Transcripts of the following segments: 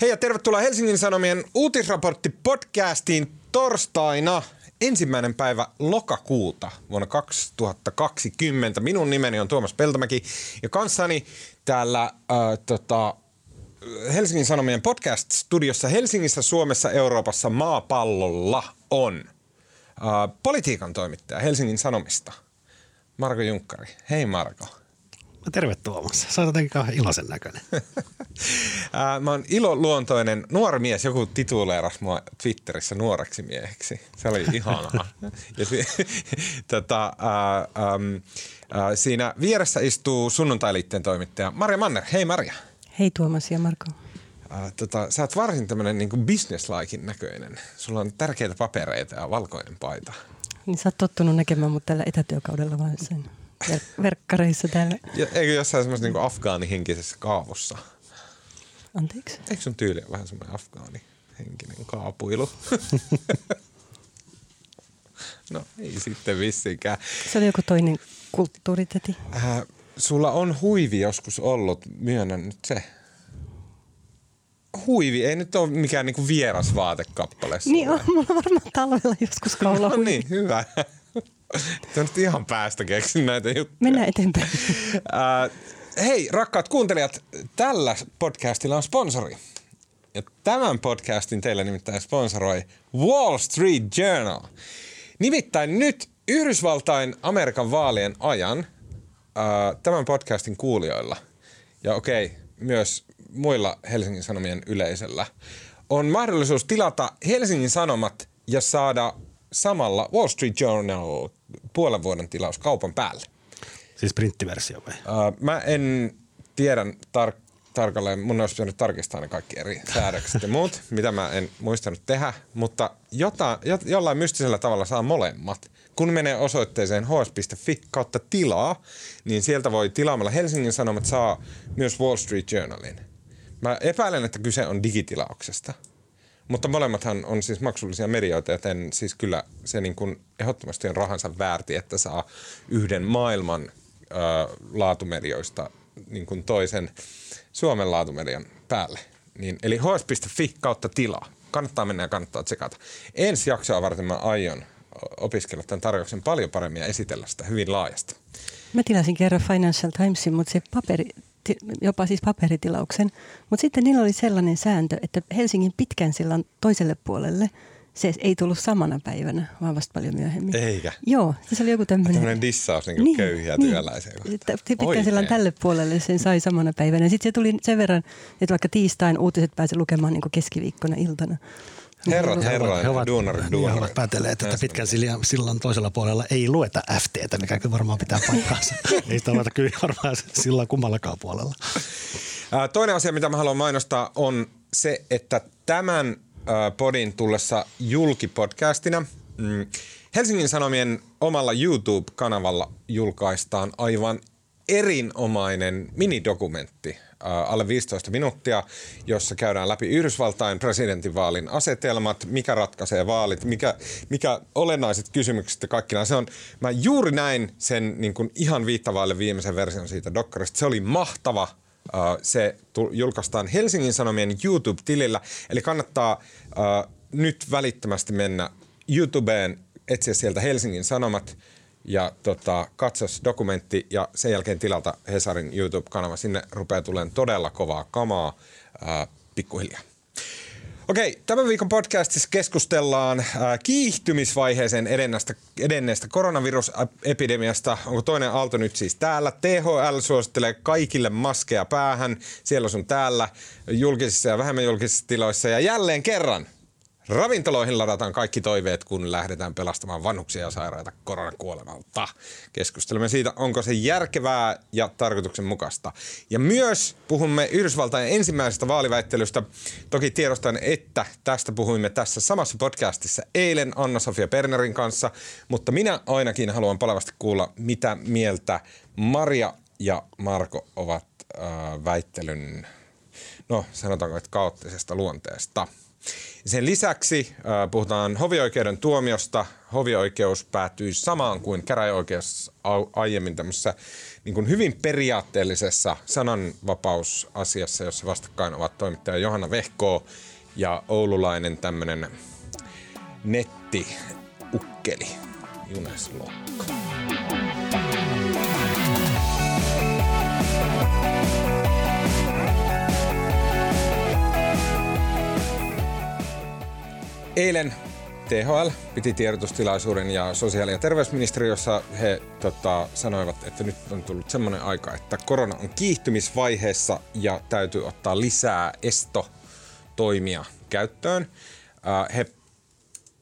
Hei ja tervetuloa Helsingin Sanomien uutisraportti podcastiin torstaina ensimmäinen päivä lokakuuta vuonna 2020. Minun nimeni on Tuomas Peltomäki ja kanssani täällä äh, tota, Helsingin Sanomien podcast-studiossa Helsingissä, Suomessa, Euroopassa, maapallolla on äh, politiikan toimittaja Helsingin Sanomista, Marko Junkkari. Hei Marko. Terve Tuomas. Sä oot jotenkin kauhean iloisen näköinen. mä oon iloluontoinen nuori mies. Joku tituleeras mua Twitterissä nuoreksi mieheksi. Se oli ihanaa. ja si- tota, ää, ää, siinä vieressä istuu sunnuntailiitteen toimittaja Marja Manner. Hei Marja. Hei Tuomas ja Marko. Ää, tota, sä oot varsin tämmönen niin business-laikin näköinen. Sulla on tärkeitä papereita ja valkoinen paita. Niin sä oot tottunut näkemään mut tällä etätyökaudella vaan sen ver- verkkareissa täällä. Ja, eikö jossain semmoisessa niin afgaanihenkisessä kaavussa? Anteeksi. Eikö sun tyyli ole vähän semmoinen afgaanihenkinen kaapuilu? no ei sitten vissinkään. Se oli joku toinen kulttuuritäti. Äh, sulla on huivi joskus ollut, myönnän nyt se. Huivi ei nyt ole mikään niinku vieras vaatekappale sulle. Niin on, mulla on varmaan talvella joskus kaula No niin, hyvä. Te nyt ihan päästä keksin näitä juttuja. Mennään eteenpäin. Äh, hei, rakkaat kuuntelijat, tällä podcastilla on sponsori. Ja tämän podcastin teille nimittäin sponsoroi Wall Street Journal. Nimittäin nyt Yhdysvaltain Amerikan vaalien ajan äh, tämän podcastin kuulijoilla ja okei, okay, myös muilla Helsingin Sanomien yleisöllä on mahdollisuus tilata Helsingin Sanomat ja saada samalla Wall Street Journal puolen vuoden tilaus kaupan päälle. Siis printtiversio vai? Uh, mä en tiedä tar- tarkalleen, mun olisi pitänyt tarkistaa ne kaikki eri säädökset ja muut, mitä mä en muistanut tehdä, mutta jota, jo, jollain mystisellä tavalla saa molemmat. Kun menee osoitteeseen hs.fi kautta tilaa, niin sieltä voi tilaamalla Helsingin Sanomat saa myös Wall Street Journalin. Mä epäilen, että kyse on digitilauksesta. Mutta molemmathan on siis maksullisia medioita, joten siis kyllä se niin kuin ehdottomasti on rahansa väärti, että saa yhden maailman ö, laatumedioista niin kuin toisen Suomen laatumedian päälle. Niin, eli hs.fi kautta tilaa. Kannattaa mennä ja kannattaa tsekata. Ensi jaksoa varten mä aion opiskella tämän tarjouksen paljon paremmin ja esitellä sitä hyvin laajasti. Mä tilasin kerran Financial Timesin, mutta se paperi, jopa siis paperitilauksen. Mutta sitten niillä oli sellainen sääntö, että Helsingin pitkän sillan toiselle puolelle se ei tullut samana päivänä, vaan vasta paljon myöhemmin. Eikä? Joo, se oli joku tämmöinen. Tämmöinen dissaus niin niin, köyhiä niin. työläisiä. Pitkän sillan tälle puolelle sen sai samana päivänä. Sitten se tuli sen verran, että vaikka tiistain uutiset pääsi lukemaan niin keskiviikkona iltana. Herrat, herrat, he ovat, duunarit, duunarit. He ovat että pitkän sillan toisella puolella ei lueta FTtä, mikä kyllä varmaan pitää paikkaansa. ei sitä lueta kyllä varmaan sillan kummallakaan puolella. Toinen asia, mitä mä haluan mainostaa, on se, että tämän podin tullessa julkipodcastina mm, Helsingin Sanomien omalla YouTube-kanavalla julkaistaan aivan erinomainen minidokumentti alle 15 minuuttia, jossa käydään läpi Yhdysvaltain presidentinvaalin asetelmat, mikä ratkaisee vaalit, mikä, mikä olennaiset kysymykset ja kaikki. Se on, mä juuri näin sen niin kuin ihan viittavaille viimeisen version siitä dokkarista. Se oli mahtava se julkaistaan Helsingin Sanomien YouTube-tilillä, eli kannattaa nyt välittömästi mennä YouTubeen, etsiä sieltä Helsingin Sanomat ja tota, katsoa dokumentti ja sen jälkeen tilata Hesarin YouTube-kanava. Sinne rupeaa tulemaan todella kovaa kamaa ää, pikkuhiljaa. Okei, tämän viikon podcastissa keskustellaan ää, kiihtymisvaiheeseen edenneestä, edenneestä koronavirusepidemiasta. Onko toinen aalto nyt siis täällä? THL suosittelee kaikille maskeja päähän. Siellä on täällä julkisissa ja vähemmän julkisissa tiloissa. Ja jälleen kerran Ravintoloihin ladataan kaikki toiveet, kun lähdetään pelastamaan vanhuksia ja sairaita koronakuolemalta. Keskustelemme siitä, onko se järkevää ja tarkoituksenmukaista. Ja myös puhumme Yhdysvaltain ensimmäisestä vaaliväittelystä. Toki tiedostan, että tästä puhuimme tässä samassa podcastissa eilen Anna-Sofia Pernerin kanssa, mutta minä ainakin haluan palavasti kuulla, mitä mieltä Maria ja Marko ovat äh, väittelyn, no sanotaanko, että kaoottisesta luonteesta. Sen lisäksi äh, puhutaan hovioikeuden tuomiosta. Hovioikeus päätyi samaan kuin käräjäoikeus aiemmin tämmöisessä niin kuin hyvin periaatteellisessa sananvapausasiassa, jossa vastakkain ovat toimittaja Johanna Vehko ja oululainen tämmöinen nettiukkeli Junes Lokka. Eilen THL piti tiedotustilaisuuden ja sosiaali- ja terveysministeriössä he tota, sanoivat, että nyt on tullut semmoinen aika, että korona on kiihtymisvaiheessa ja täytyy ottaa lisää estotoimia käyttöön. Äh, he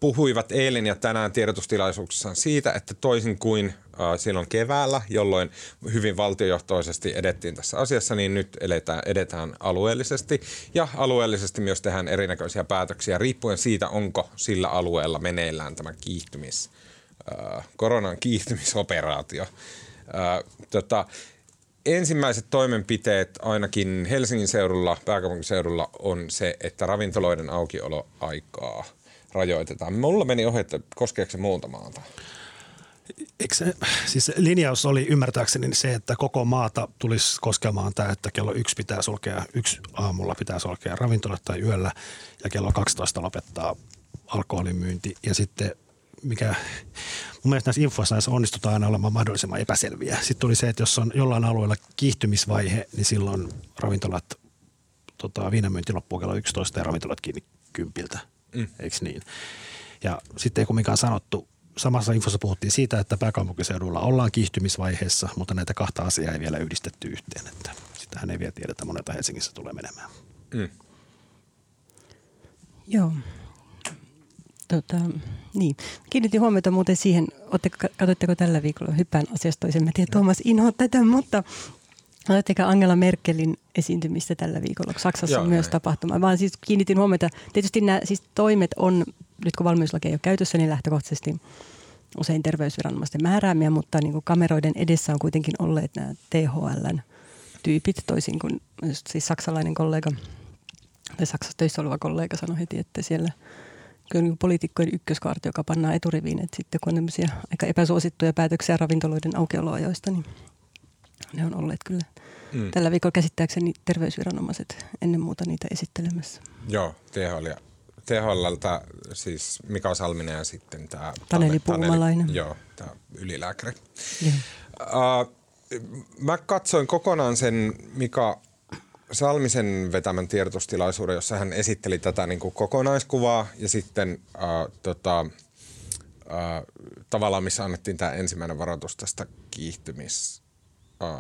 puhuivat eilen ja tänään tiedotustilaisuuksissaan siitä, että toisin kuin silloin keväällä, jolloin hyvin valtiojohtoisesti edettiin tässä asiassa, niin nyt edetään, edetään alueellisesti. Ja alueellisesti myös tehdään erinäköisiä päätöksiä riippuen siitä, onko sillä alueella meneillään tämä kiihtymis, äh, koronan kiihtymisoperaatio. Äh, tota, ensimmäiset toimenpiteet ainakin Helsingin seudulla, pääkaupunkiseudulla on se, että ravintoloiden aukioloaikaa – rajoitetaan. Mulla meni ohi, että koskeeko se muuta maata? Eikö se, siis linjaus oli ymmärtääkseni se, että koko maata tulisi koskemaan tämä, että kello yksi pitää sulkea, yksi aamulla pitää sulkea ravintolat tai yöllä ja kello 12 lopettaa alkoholimyynti. Ja sitten mikä mun mielestä näissä infoissa onnistutaan aina olemaan mahdollisimman epäselviä. Sitten tuli se, että jos on jollain alueella kiihtymisvaihe, niin silloin ravintolat, tota, viinamyynti loppuu kello 11 ja ravintolat kiinni kympiltä – mm. eikö niin? Ja sitten ei kumminkaan sanottu, samassa infossa puhuttiin siitä, että pääkaupunkiseudulla ollaan kiihtymisvaiheessa, mutta näitä kahta asiaa ei vielä yhdistetty yhteen, että sitähän ei vielä tiedetä, monelta Helsingissä tulee menemään. Mm. Joo. Tota, niin. Kiinnitin huomiota muuten siihen, katsoitteko tällä viikolla, hyppään asiasta toisen, mä tiedän, Tuomas inhoa tätä, mutta Oletteko Angela Merkelin esiintymistä tällä viikolla? Saksassa Joo, on myös näin. tapahtuma. Vaan siis kiinnitin huomiota, tietysti nämä siis toimet on, nyt kun valmiuslaki ei ole käytössä, niin lähtökohtaisesti terveysviranomaisten määräämiä, mutta niin kuin kameroiden edessä on kuitenkin olleet nämä THLn tyypit, toisin kuin siis saksalainen kollega tai Saksassa töissä oleva kollega sanoi heti, että siellä kyllä niin poliitikkojen ykköskaarti, joka pannaan eturiviin, että sitten kun on aika epäsuosittuja päätöksiä ravintoloiden aukioloajoista, niin ne on olleet kyllä mm. tällä viikolla käsittääkseni terveysviranomaiset ennen muuta niitä esittelemässä. Joo, THL ja THLltä siis Mika Salminen ja sitten tämä Taneli Puumalainen. Joo, tämä ylilääkäri. Uh, mä katsoin kokonaan sen Mika Salmisen vetämän tiedotustilaisuuden, jossa hän esitteli tätä niin kuin kokonaiskuvaa ja sitten uh, tota, uh, tavallaan missä annettiin tämä ensimmäinen varoitus tästä kiihtymis äh,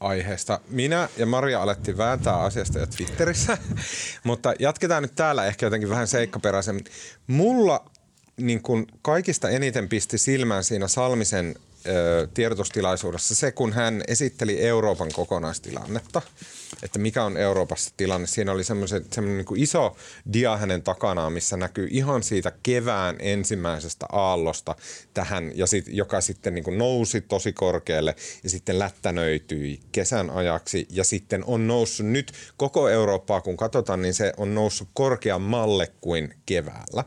aiheesta. Minä ja Maria alettiin vääntää asiasta jo Twitterissä, mutta jatketaan nyt täällä ehkä jotenkin vähän seikkaperäisemmin. Mulla niin kun kaikista eniten pisti silmään siinä Salmisen tiedotustilaisuudessa se, kun hän esitteli Euroopan kokonaistilannetta, että mikä on Euroopassa tilanne. Siinä oli semmoinen niin iso dia hänen takanaan, missä näkyy ihan siitä kevään ensimmäisestä aallosta tähän, ja sit, joka sitten niin kuin nousi tosi korkealle ja sitten lättänöityi kesän ajaksi ja sitten on noussut nyt koko Eurooppaa, kun katsotaan, niin se on noussut korkeammalle kuin keväällä.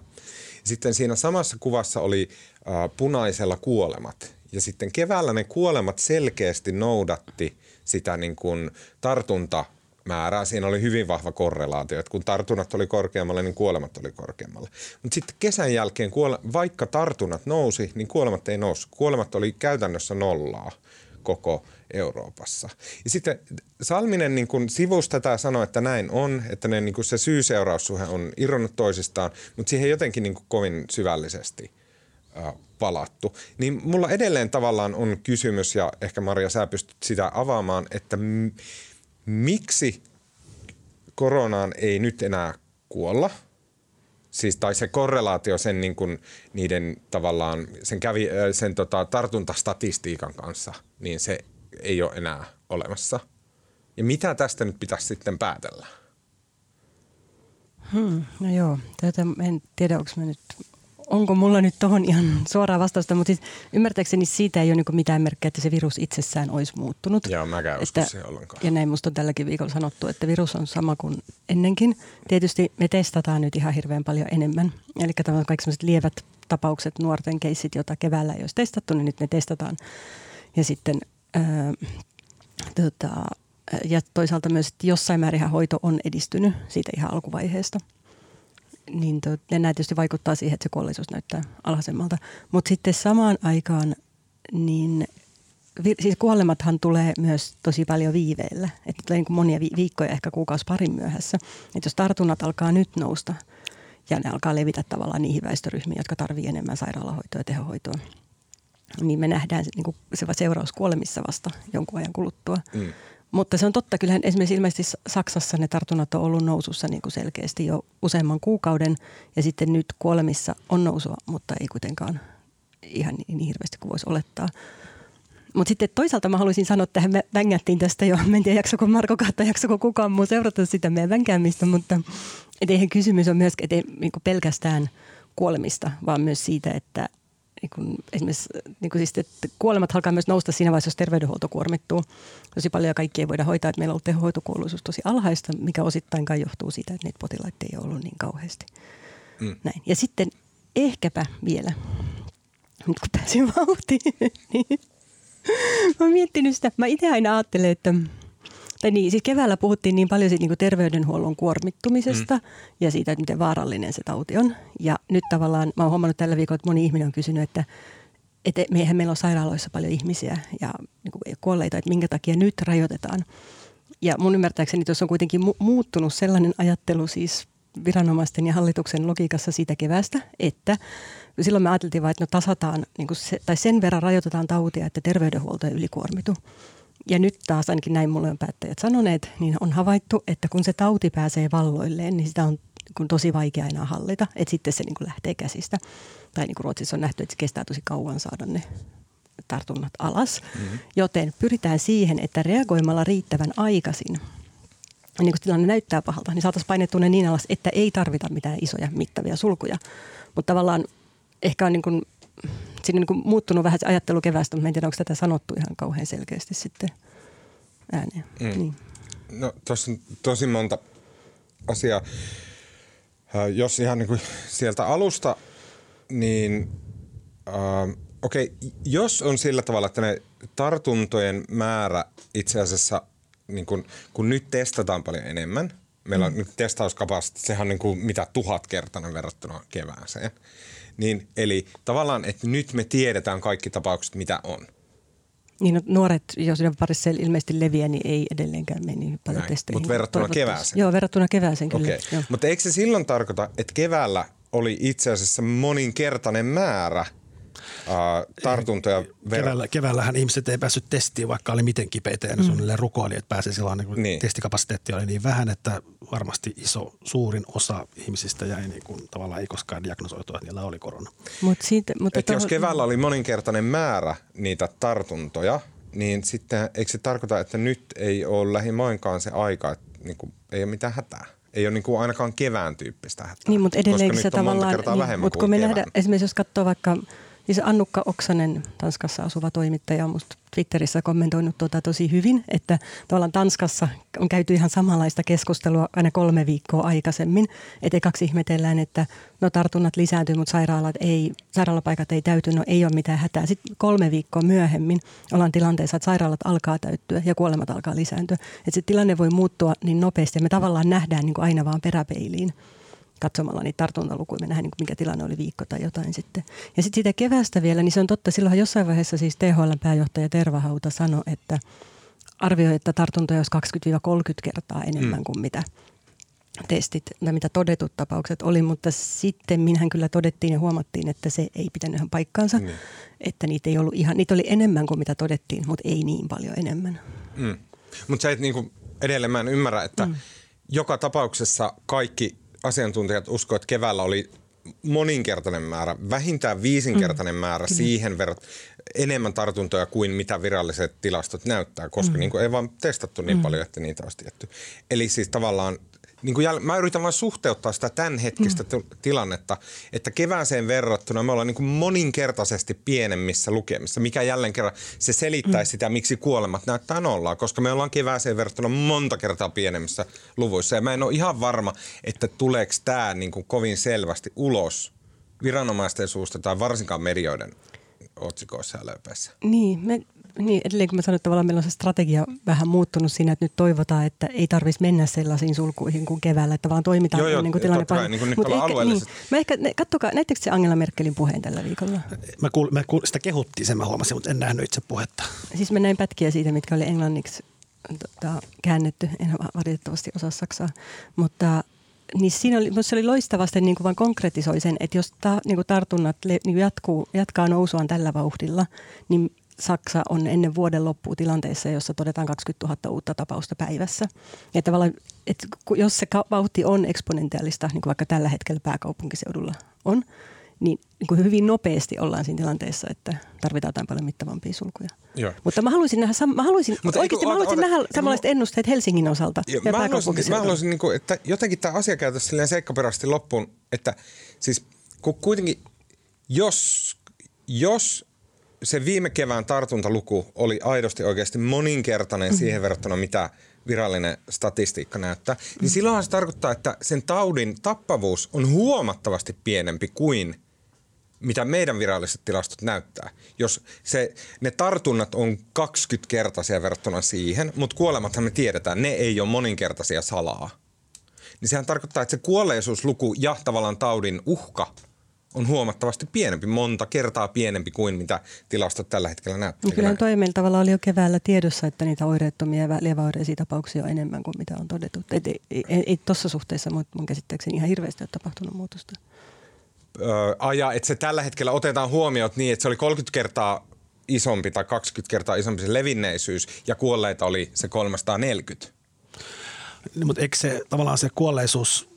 Sitten siinä samassa kuvassa oli äh, punaisella kuolemat ja sitten keväällä ne kuolemat selkeästi noudatti sitä niin kuin tartuntamäärää. Siinä oli hyvin vahva korrelaatio, että kun tartunnat oli korkeammalle, niin kuolemat oli korkeammalle. Mutta sitten kesän jälkeen, vaikka tartunnat nousi, niin kuolemat ei noussut. Kuolemat oli käytännössä nollaa koko Euroopassa. Ja sitten Salminen niin kuin sivusta tätä sanoi, että näin on, että ne, niin kuin se syy-seuraussuhe on irronnut toisistaan, mutta siihen jotenkin niin kovin syvällisesti palattu. Niin mulla edelleen tavallaan on kysymys, ja ehkä Maria sä pystyt sitä avaamaan, että m- miksi koronaan ei nyt enää kuolla? Siis, tai se korrelaatio sen niin kuin, niiden tavallaan, sen, kävi, sen tota, tartuntastatistiikan kanssa, niin se ei ole enää olemassa. Ja mitä tästä nyt pitäisi sitten päätellä? Hmm, no joo, tätä en tiedä, onko mä nyt onko mulla nyt tuohon ihan suoraa vastausta, mutta siis ymmärtääkseni siitä ei ole niin mitään merkkejä, että se virus itsessään olisi muuttunut. Joo, mäkään että, ollenkaan. Ja näin musta on tälläkin viikolla sanottu, että virus on sama kuin ennenkin. Tietysti me testataan nyt ihan hirveän paljon enemmän. Eli kaikki sellaiset lievät tapaukset, nuorten keissit, joita keväällä ei olisi testattu, niin nyt ne testataan. Ja sitten ää, tota, ja toisaalta myös, että jossain määrin hoito on edistynyt siitä ihan alkuvaiheesta. Niin to, nämä tietysti vaikuttaa siihen, että se kuolleisuus näyttää alhaisemmalta. Mutta sitten samaan aikaan, niin siis kuolemathan tulee myös tosi paljon viiveellä. Että tulee niin monia vi, viikkoja, ehkä kuukausi parin myöhässä. Että jos tartunnat alkaa nyt nousta ja ne alkaa levitä tavallaan niihin väestöryhmiin, jotka tarvitsevat enemmän sairaalahoitoa ja tehohoitoa, niin me nähdään niin kuin se seuraus kuolemissa vasta jonkun ajan kuluttua. Mm. Mutta se on totta, kyllähän esimerkiksi ilmeisesti Saksassa ne tartunnat on ollut nousussa niin kuin selkeästi jo useamman kuukauden ja sitten nyt kuolemissa on nousua, mutta ei kuitenkaan ihan niin, niin hirveästi kuin voisi olettaa. Mutta sitten toisaalta mä haluaisin sanoa, että me vängättiin tästä jo, en tiedä jaksoko Marko Kahta, jaksoko kukaan muu seurata sitä meidän vänkäämistä, mutta eihän kysymys on myös et ei, niin pelkästään kuolemista, vaan myös siitä, että niin kuin esimerkiksi niin kuin siis, että kuolemat alkaa myös nousta siinä vaiheessa, jos terveydenhuolto kuormittuu. Tosi paljon kaikki ei voida hoitaa, että meillä on ollut tehohoitokuollisuus tosi alhaista, mikä osittain kai johtuu siitä, että niitä potilaita ei ole ollut niin kauheasti. Mm. Näin. Ja sitten ehkäpä vielä, nyt kun pääsin vauhtiin, niin mä oon miettinyt sitä. Mä itse aina ajattelen, että tai niin, siis keväällä puhuttiin niin paljon siitä niin kuin terveydenhuollon kuormittumisesta mm. ja siitä, että miten vaarallinen se tauti on. Ja nyt tavallaan, mä oon huomannut tällä viikolla, että moni ihminen on kysynyt, että, että meihän meillä on sairaaloissa paljon ihmisiä ja niin kuin kuolleita, että minkä takia nyt rajoitetaan. Ja mun ymmärtääkseni tuossa on kuitenkin mu- muuttunut sellainen ajattelu siis viranomaisten ja hallituksen logiikassa siitä kevästä, että silloin me ajateltiin vain, että no tasataan, niin kuin se, tai sen verran rajoitetaan tautia, että terveydenhuolto ei ylikuormitu. Ja nyt taas ainakin näin mulle on päättäjät sanoneet, niin on havaittu, että kun se tauti pääsee valloilleen, niin sitä on kun tosi vaikea enää hallita, että sitten se niin kuin lähtee käsistä. Tai niin kuin Ruotsissa on nähty, että se kestää tosi kauan saada ne tartunnat alas. Mm-hmm. Joten pyritään siihen, että reagoimalla riittävän aikaisin, niin kun tilanne näyttää pahalta, niin saataisiin painettua ne niin alas, että ei tarvita mitään isoja mittavia sulkuja. Mutta tavallaan ehkä on niin kuin siinä niin kuin muuttunut vähän se ajattelu keväästä, mutta en tiedä, onko tätä sanottu ihan kauhean selkeästi sitten ääneen. Mm. Niin. No tuossa on tosi monta asiaa. Jos ihan niin kuin sieltä alusta, niin äh, okei, okay, jos on sillä tavalla, että ne tartuntojen määrä itse asiassa, niin kun, kun nyt testataan paljon enemmän, meillä on mm. nyt testauskapasiteetti, sehän on niin kuin mitä tuhatkertainen verrattuna kevääseen – niin, eli tavallaan, että nyt me tiedetään kaikki tapaukset, mitä on. Niin no, nuoret, jos ne parissa ilmeisesti leviää, niin ei edelleenkään mene niin paljon testeihin. Mutta verrattuna kevääseen? Joo, verrattuna kevääseen kyllä. Okay. Mutta eikö se silloin tarkoita, että keväällä oli itse asiassa moninkertainen määrä – tartuntoja. Keväällä, keväällähän ihmiset ei päässyt testiin, vaikka oli miten kipeitä ja ne mm. suunnilleen rukoili, että pääsi silloin, niin niin. testikapasiteetti oli niin vähän, että varmasti iso, suurin osa ihmisistä jäi niin kuin, tavallaan ei koskaan diagnosoitua, että niillä oli korona. Mut siitä, mutta Et jos keväällä oli moninkertainen määrä niitä tartuntoja, niin sitten eikö se tarkoita, että nyt ei ole lähimainkaan se aika, että niin kuin, ei ole mitään hätää? ei ole niin kuin ainakaan kevään tyyppistä hätää. Niin, mutta edelleen se tavallaan, niin, mutta kun me nähdään, esimerkiksi jos katsoo vaikka Siis Annukka Oksanen, Tanskassa asuva toimittaja, on musta Twitterissä kommentoinut tuota tosi hyvin, että tavallaan Tanskassa on käyty ihan samanlaista keskustelua aina kolme viikkoa aikaisemmin. Että kaksi ihmetellään, että no tartunnat lisääntyy, mutta sairaalat ei, sairaalapaikat ei täyty, no ei ole mitään hätää. Sitten kolme viikkoa myöhemmin ollaan tilanteessa, että sairaalat alkaa täyttyä ja kuolemat alkaa lisääntyä. Että se tilanne voi muuttua niin nopeasti ja me tavallaan nähdään niin kuin aina vaan peräpeiliin katsomalla niitä tartuntalukuja, me nähdään, niin mikä tilanne oli viikko tai jotain sitten. Ja sitten siitä kevästä vielä, niin se on totta, silloin jossain vaiheessa siis THL-pääjohtaja Tervahauta sanoi, että arvioi, että tartuntoja olisi 20-30 kertaa enemmän mm. kuin mitä testit tai mitä todetut tapaukset oli, mutta sitten minhän kyllä todettiin ja huomattiin, että se ei pitänyt ihan paikkaansa, mm. että niitä ei ollut ihan, niitä oli enemmän kuin mitä todettiin, mutta ei niin paljon enemmän. Mm. Mutta sä et niinku, edelleen mä en ymmärrä, että mm. joka tapauksessa kaikki asiantuntijat uskoivat, että keväällä oli moninkertainen määrä, vähintään viisinkertainen mm. määrä Kyllä. siihen verrat enemmän tartuntoja kuin mitä viralliset tilastot näyttää, koska mm. niin kuin ei vaan testattu niin mm. paljon, että niitä olisi tietty. Eli siis tavallaan niin kuin jäl, mä yritän vain suhteuttaa sitä tämän hetkistä mm. tilannetta, että kevääseen verrattuna me ollaan niin kuin moninkertaisesti pienemmissä lukemissa, mikä jälleen kerran se selittäisi mm. sitä, miksi kuolemat näyttää nollaa, koska me ollaan kevääseen verrattuna monta kertaa pienemmissä luvuissa. Ja mä en ole ihan varma, että tuleeko tämä niin kuin kovin selvästi ulos viranomaisten suusta tai varsinkaan medioiden otsikoissa ja löypäissä. Niin, me, niin, edelleen kun mä sanoin, että tavallaan meillä on se strategia vähän muuttunut siinä, että nyt toivotaan, että ei tarvitsisi mennä sellaisiin sulkuihin kuin keväällä, että vaan toimitaan joo, joo, niin kuin tilanne kai, niin kuin Mut ehkä, niin, mä ehkä, ne, kattokaa, näittekö se Angela Merkelin puheen tällä viikolla? Mä, kuul, mä kuul, sitä kehuttiin sen mä huomasin, mutta en nähnyt itse puhetta. Siis mä näin pätkiä siitä, mitkä oli englanniksi tota, käännetty, en valitettavasti osaa saksaa, mutta niin siinä oli, se oli loistavasti niin kuin vaan konkretisoi sen, että jos ta, niin kuin tartunnat le, niin jatkuu, jatkaa nousuaan tällä vauhdilla, niin Saksa on ennen vuoden loppua tilanteessa, jossa todetaan 20 000 uutta tapausta päivässä. Ja tavallaan, että jos se vauhti on eksponentiaalista, niin kuin vaikka tällä hetkellä pääkaupunkiseudulla on, niin, niin kuin hyvin nopeasti ollaan siinä tilanteessa, että tarvitaan jotain paljon mittavampia sulkuja. Joo. Mutta mä haluaisin nähdä, mä haluaisin, Mutta oikeasti eikö, mä haluaisin nähdä samanlaiset ennusteet Helsingin osalta jo, ja mä haluaisin, mä haluaisin niin kuin, että jotenkin tämä asia käytäisiin seikkaperäisesti loppuun, että siis kun kuitenkin jos, jos se viime kevään tartuntaluku oli aidosti oikeasti moninkertainen mm-hmm. siihen verrattuna, mitä virallinen statistiikka näyttää, niin silloinhan se tarkoittaa, että sen taudin tappavuus on huomattavasti pienempi kuin mitä meidän viralliset tilastot näyttää. Jos se, ne tartunnat on 20-kertaisia verrattuna siihen, mutta kuolemathan me tiedetään, ne ei ole moninkertaisia salaa. Niin sehän tarkoittaa, että se kuolleisuusluku ja tavallaan taudin uhka on huomattavasti pienempi, monta kertaa pienempi kuin mitä tilastot tällä hetkellä näyttävät. Kyllä toimella tavalla oli jo keväällä tiedossa, että niitä oireettomia ja lieväoireisia tapauksia on enemmän kuin mitä on todettu. Et ei, ei, ei tuossa suhteessa mun käsittääkseni ihan hirveästi ole tapahtunut muutosta. Öö, aja, että se tällä hetkellä otetaan huomioon niin, että se oli 30 kertaa isompi tai 20 kertaa isompi se levinneisyys ja kuolleita oli se 340. Niin, mutta eikö se tavallaan se kuolleisuus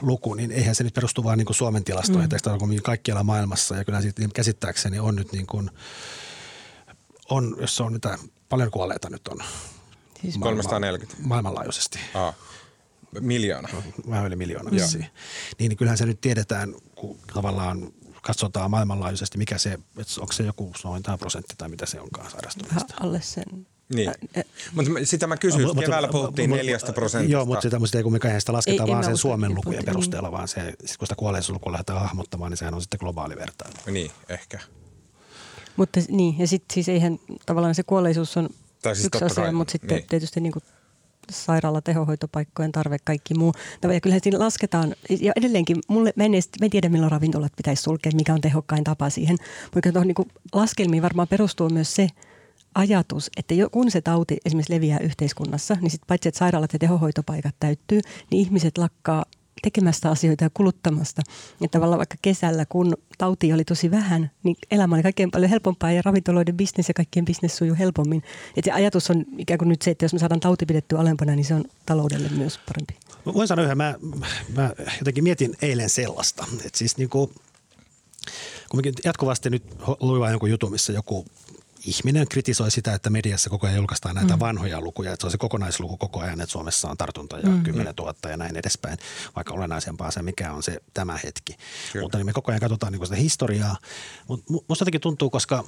luku, niin eihän se nyt perustu vain niin kuin Suomen tilastoihin, mm. että kaikkialla maailmassa. Ja kyllä siitä niin käsittääkseni on nyt niin kuin, on, jos on niitä, paljon kuolleita nyt on. Siis 340. Maailmanlaajuisesti. Aa. Miljoona. Vähän yli miljoona Niin, niin kyllähän se nyt tiedetään, kun tavallaan katsotaan maailmanlaajuisesti, mikä se, onko se joku noin tämä prosentti tai mitä se onkaan sairastuneesta. Alle sen niin. Mutta sitä mä kysyin, mutta keväällä puhuttiin neljästä prosentista. Joo, mutta sitä, sitä ei kumminkaan sitä lasketaan ei, vaan sen Suomen lukujen perusteella, vaan se, kun sitä kuolleisuuslukua lähdetään hahmottamaan, niin sehän on sitten globaali vertailu. Niin, ehkä. Mutta niin, ja sitten siis eihän tavallaan se kuolleisuus on tai siis yksi asia, kai, mutta sitten niin. tietysti niin kuin sairaala, tehohoitopaikkojen tarve, kaikki muu. Ja kyllähän siinä lasketaan, ja edelleenkin, mulle, mä en, edes, mä en tiedä milloin ravintolat pitäisi sulkea, mikä on tehokkain tapa siihen. Mutta tuohon niin laskelmiin varmaan perustuu myös se, ajatus, että jo, kun se tauti esimerkiksi leviää yhteiskunnassa, niin sit paitsi että sairaalat ja tehohoitopaikat täyttyy, niin ihmiset lakkaa tekemästä asioita ja kuluttamasta. Ja tavallaan vaikka kesällä, kun tauti oli tosi vähän, niin elämä oli kaikkein paljon helpompaa ja ravintoloiden bisnes ja kaikkien bisnes sujuu helpommin. Et se ajatus on ikään kuin nyt se, että jos me saadaan tauti pidettyä alempana, niin se on taloudelle myös parempi. Mä voin sanoa yhden, mä, mä jotenkin mietin eilen sellaista, että siis niin kuin, kun jatkuvasti nyt luin jonkun jutun, missä joku ihminen kritisoi sitä, että mediassa koko ajan julkaistaan näitä mm. vanhoja lukuja, että se on se kokonaisluku koko ajan, että Suomessa on tartuntoja mm. 10 000 ja näin edespäin, vaikka olennaisempaa se, mikä on se tämä hetki. Kyllä. Mutta niin me koko ajan katsotaan niin sitä historiaa, mutta musta jotenkin tuntuu, koska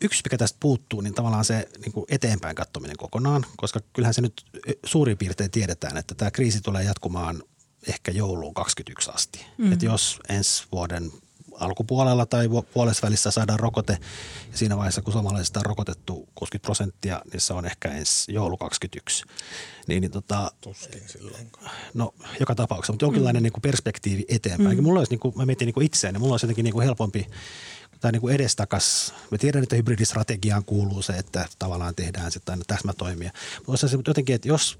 yksi, mikä tästä puuttuu, niin tavallaan se niin kuin eteenpäin katsominen kokonaan, koska kyllähän se nyt suurin piirtein tiedetään, että tämä kriisi tulee jatkumaan ehkä jouluun 2021 asti. Mm. Että jos ensi vuoden alkupuolella tai puolessa välissä saadaan rokote. Ja siinä vaiheessa, kun suomalaisista on rokotettu 60 prosenttia, niin se on ehkä ensi joulu 21. Niin, niin tota, Tuskin silloin. No joka tapauksessa, mutta jonkinlainen mm. niin kuin perspektiivi eteenpäin. Mm. Mulla olisi, niin kuin, mä mietin niin kuin itseäni, mulla olisi jotenkin niin kuin helpompi tai niin kuin edestakas. Me tiedän, että hybridistrategiaan kuuluu se, että tavallaan tehdään sitten täsmätoimia. Mutta jotenkin, että jos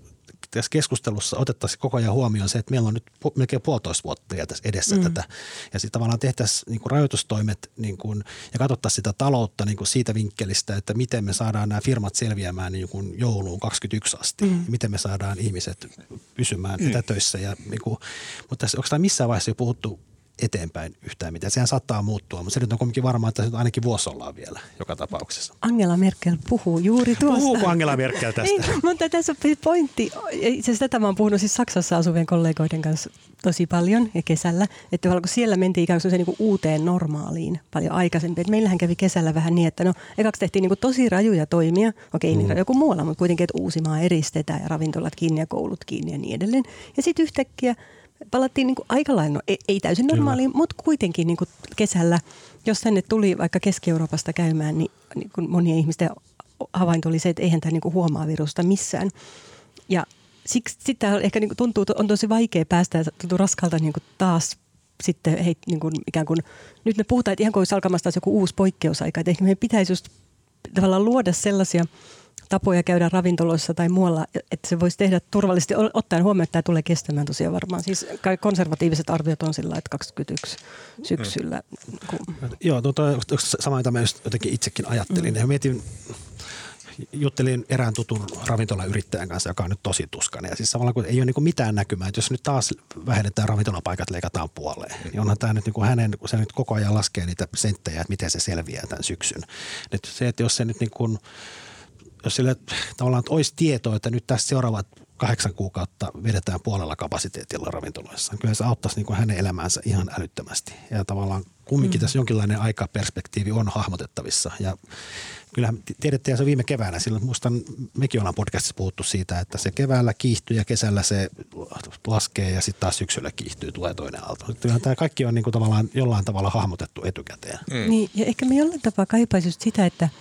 tässä keskustelussa otettaisiin koko ajan huomioon se, että meillä on nyt melkein puolitoista vuotta edessä mm. tätä. Ja sitten tavallaan tehtäisiin niin kuin rajoitustoimet niin kuin, ja katsottaisiin sitä taloutta niin kuin siitä vinkkelistä, että miten me saadaan nämä firmat selviämään niin kuin jouluun 21 asti. Mm. Miten me saadaan ihmiset pysymään mm. etätöissä. Ja, niin kuin, mutta tässä, onko tämä missään vaiheessa jo puhuttu eteenpäin yhtään mitään. Sehän saattaa muuttua, mutta se nyt on kuitenkin varmaa, että se ainakin vuosi ollaan vielä joka tapauksessa. Angela Merkel puhuu juuri tuosta. Puhuuko Angela Merkel tästä? Ei, mutta tässä on pointti. Itse asiassa tätä mä oon puhunut siis Saksassa asuvien kollegoiden kanssa tosi paljon ja kesällä. Että kun siellä mentiin ikään kuin se niin uuteen normaaliin paljon aikaisemmin. Et meillähän kävi kesällä vähän niin, että no ekaksi tehtiin niin kuin tosi rajuja toimia. Okei, niin mm. niin joku muualla, mutta kuitenkin, että Uusimaa eristetään ja ravintolat kiinni ja koulut kiinni ja niin edelleen. Ja sitten yhtäkkiä palattiin niin kuin aika lailla, no, ei, ei täysin normaaliin, mutta kuitenkin niin kuin kesällä, jos tänne tuli vaikka Keski-Euroopasta käymään, niin, niin kuin monien ihmisten havainto oli se, että eihän tämä niin kuin huomaa virusta missään. Ja siksi sitä ehkä niin kuin tuntuu, on tosi vaikea päästä ja tuntuu raskalta niin kuin taas sitten hei, niin kuin ikään kuin, nyt me puhutaan, että ihan kuin olisi alkamassa taas joku uusi poikkeusaika, että ehkä meidän pitäisi just tavallaan luoda sellaisia – tapoja käydä ravintoloissa tai muualla, että se voisi tehdä turvallisesti, ottaen huomioon, että tämä tulee kestämään tosiaan varmaan. Siis konservatiiviset arviot on sillä, että 21 syksyllä. Kun... Joo, tuota, sama mitä mä jotenkin itsekin ajattelin. Mm. Ja mietin, juttelin erään tutun ravintolayrittäjän kanssa, joka on nyt tosi tuskainen. Ja siis samalla kun ei ole niin mitään näkymää, että jos nyt taas vähennetään ravintolapaikat, leikataan puoleen, niin onhan tämä nyt niin kuin hänen, kun se nyt koko ajan laskee niitä senttejä, että miten se selviää tämän syksyn. Nyt se, että jos se nyt niin kuin – jos sille tavallaan että olisi tietoa, että nyt tässä seuraavat kahdeksan kuukautta vedetään puolella kapasiteetilla ravintoloissa. Kyllä se auttaisi niin kuin hänen elämäänsä ihan älyttömästi. Ja tavallaan kumminkin mm. tässä jonkinlainen aikaperspektiivi on hahmotettavissa. Ja kyllähän tiedettiin se viime keväänä, silloin muistan, mekin ollaan podcastissa puhuttu siitä, että se keväällä kiihtyy ja kesällä se laskee ja sitten taas syksyllä kiihtyy, tulee toinen aalto. Kyllähän tämä kaikki on niin kuin tavallaan jollain tavalla hahmotettu etukäteen. Mm. Niin, ja ehkä me jollain tapaa kaipaisi sitä, että –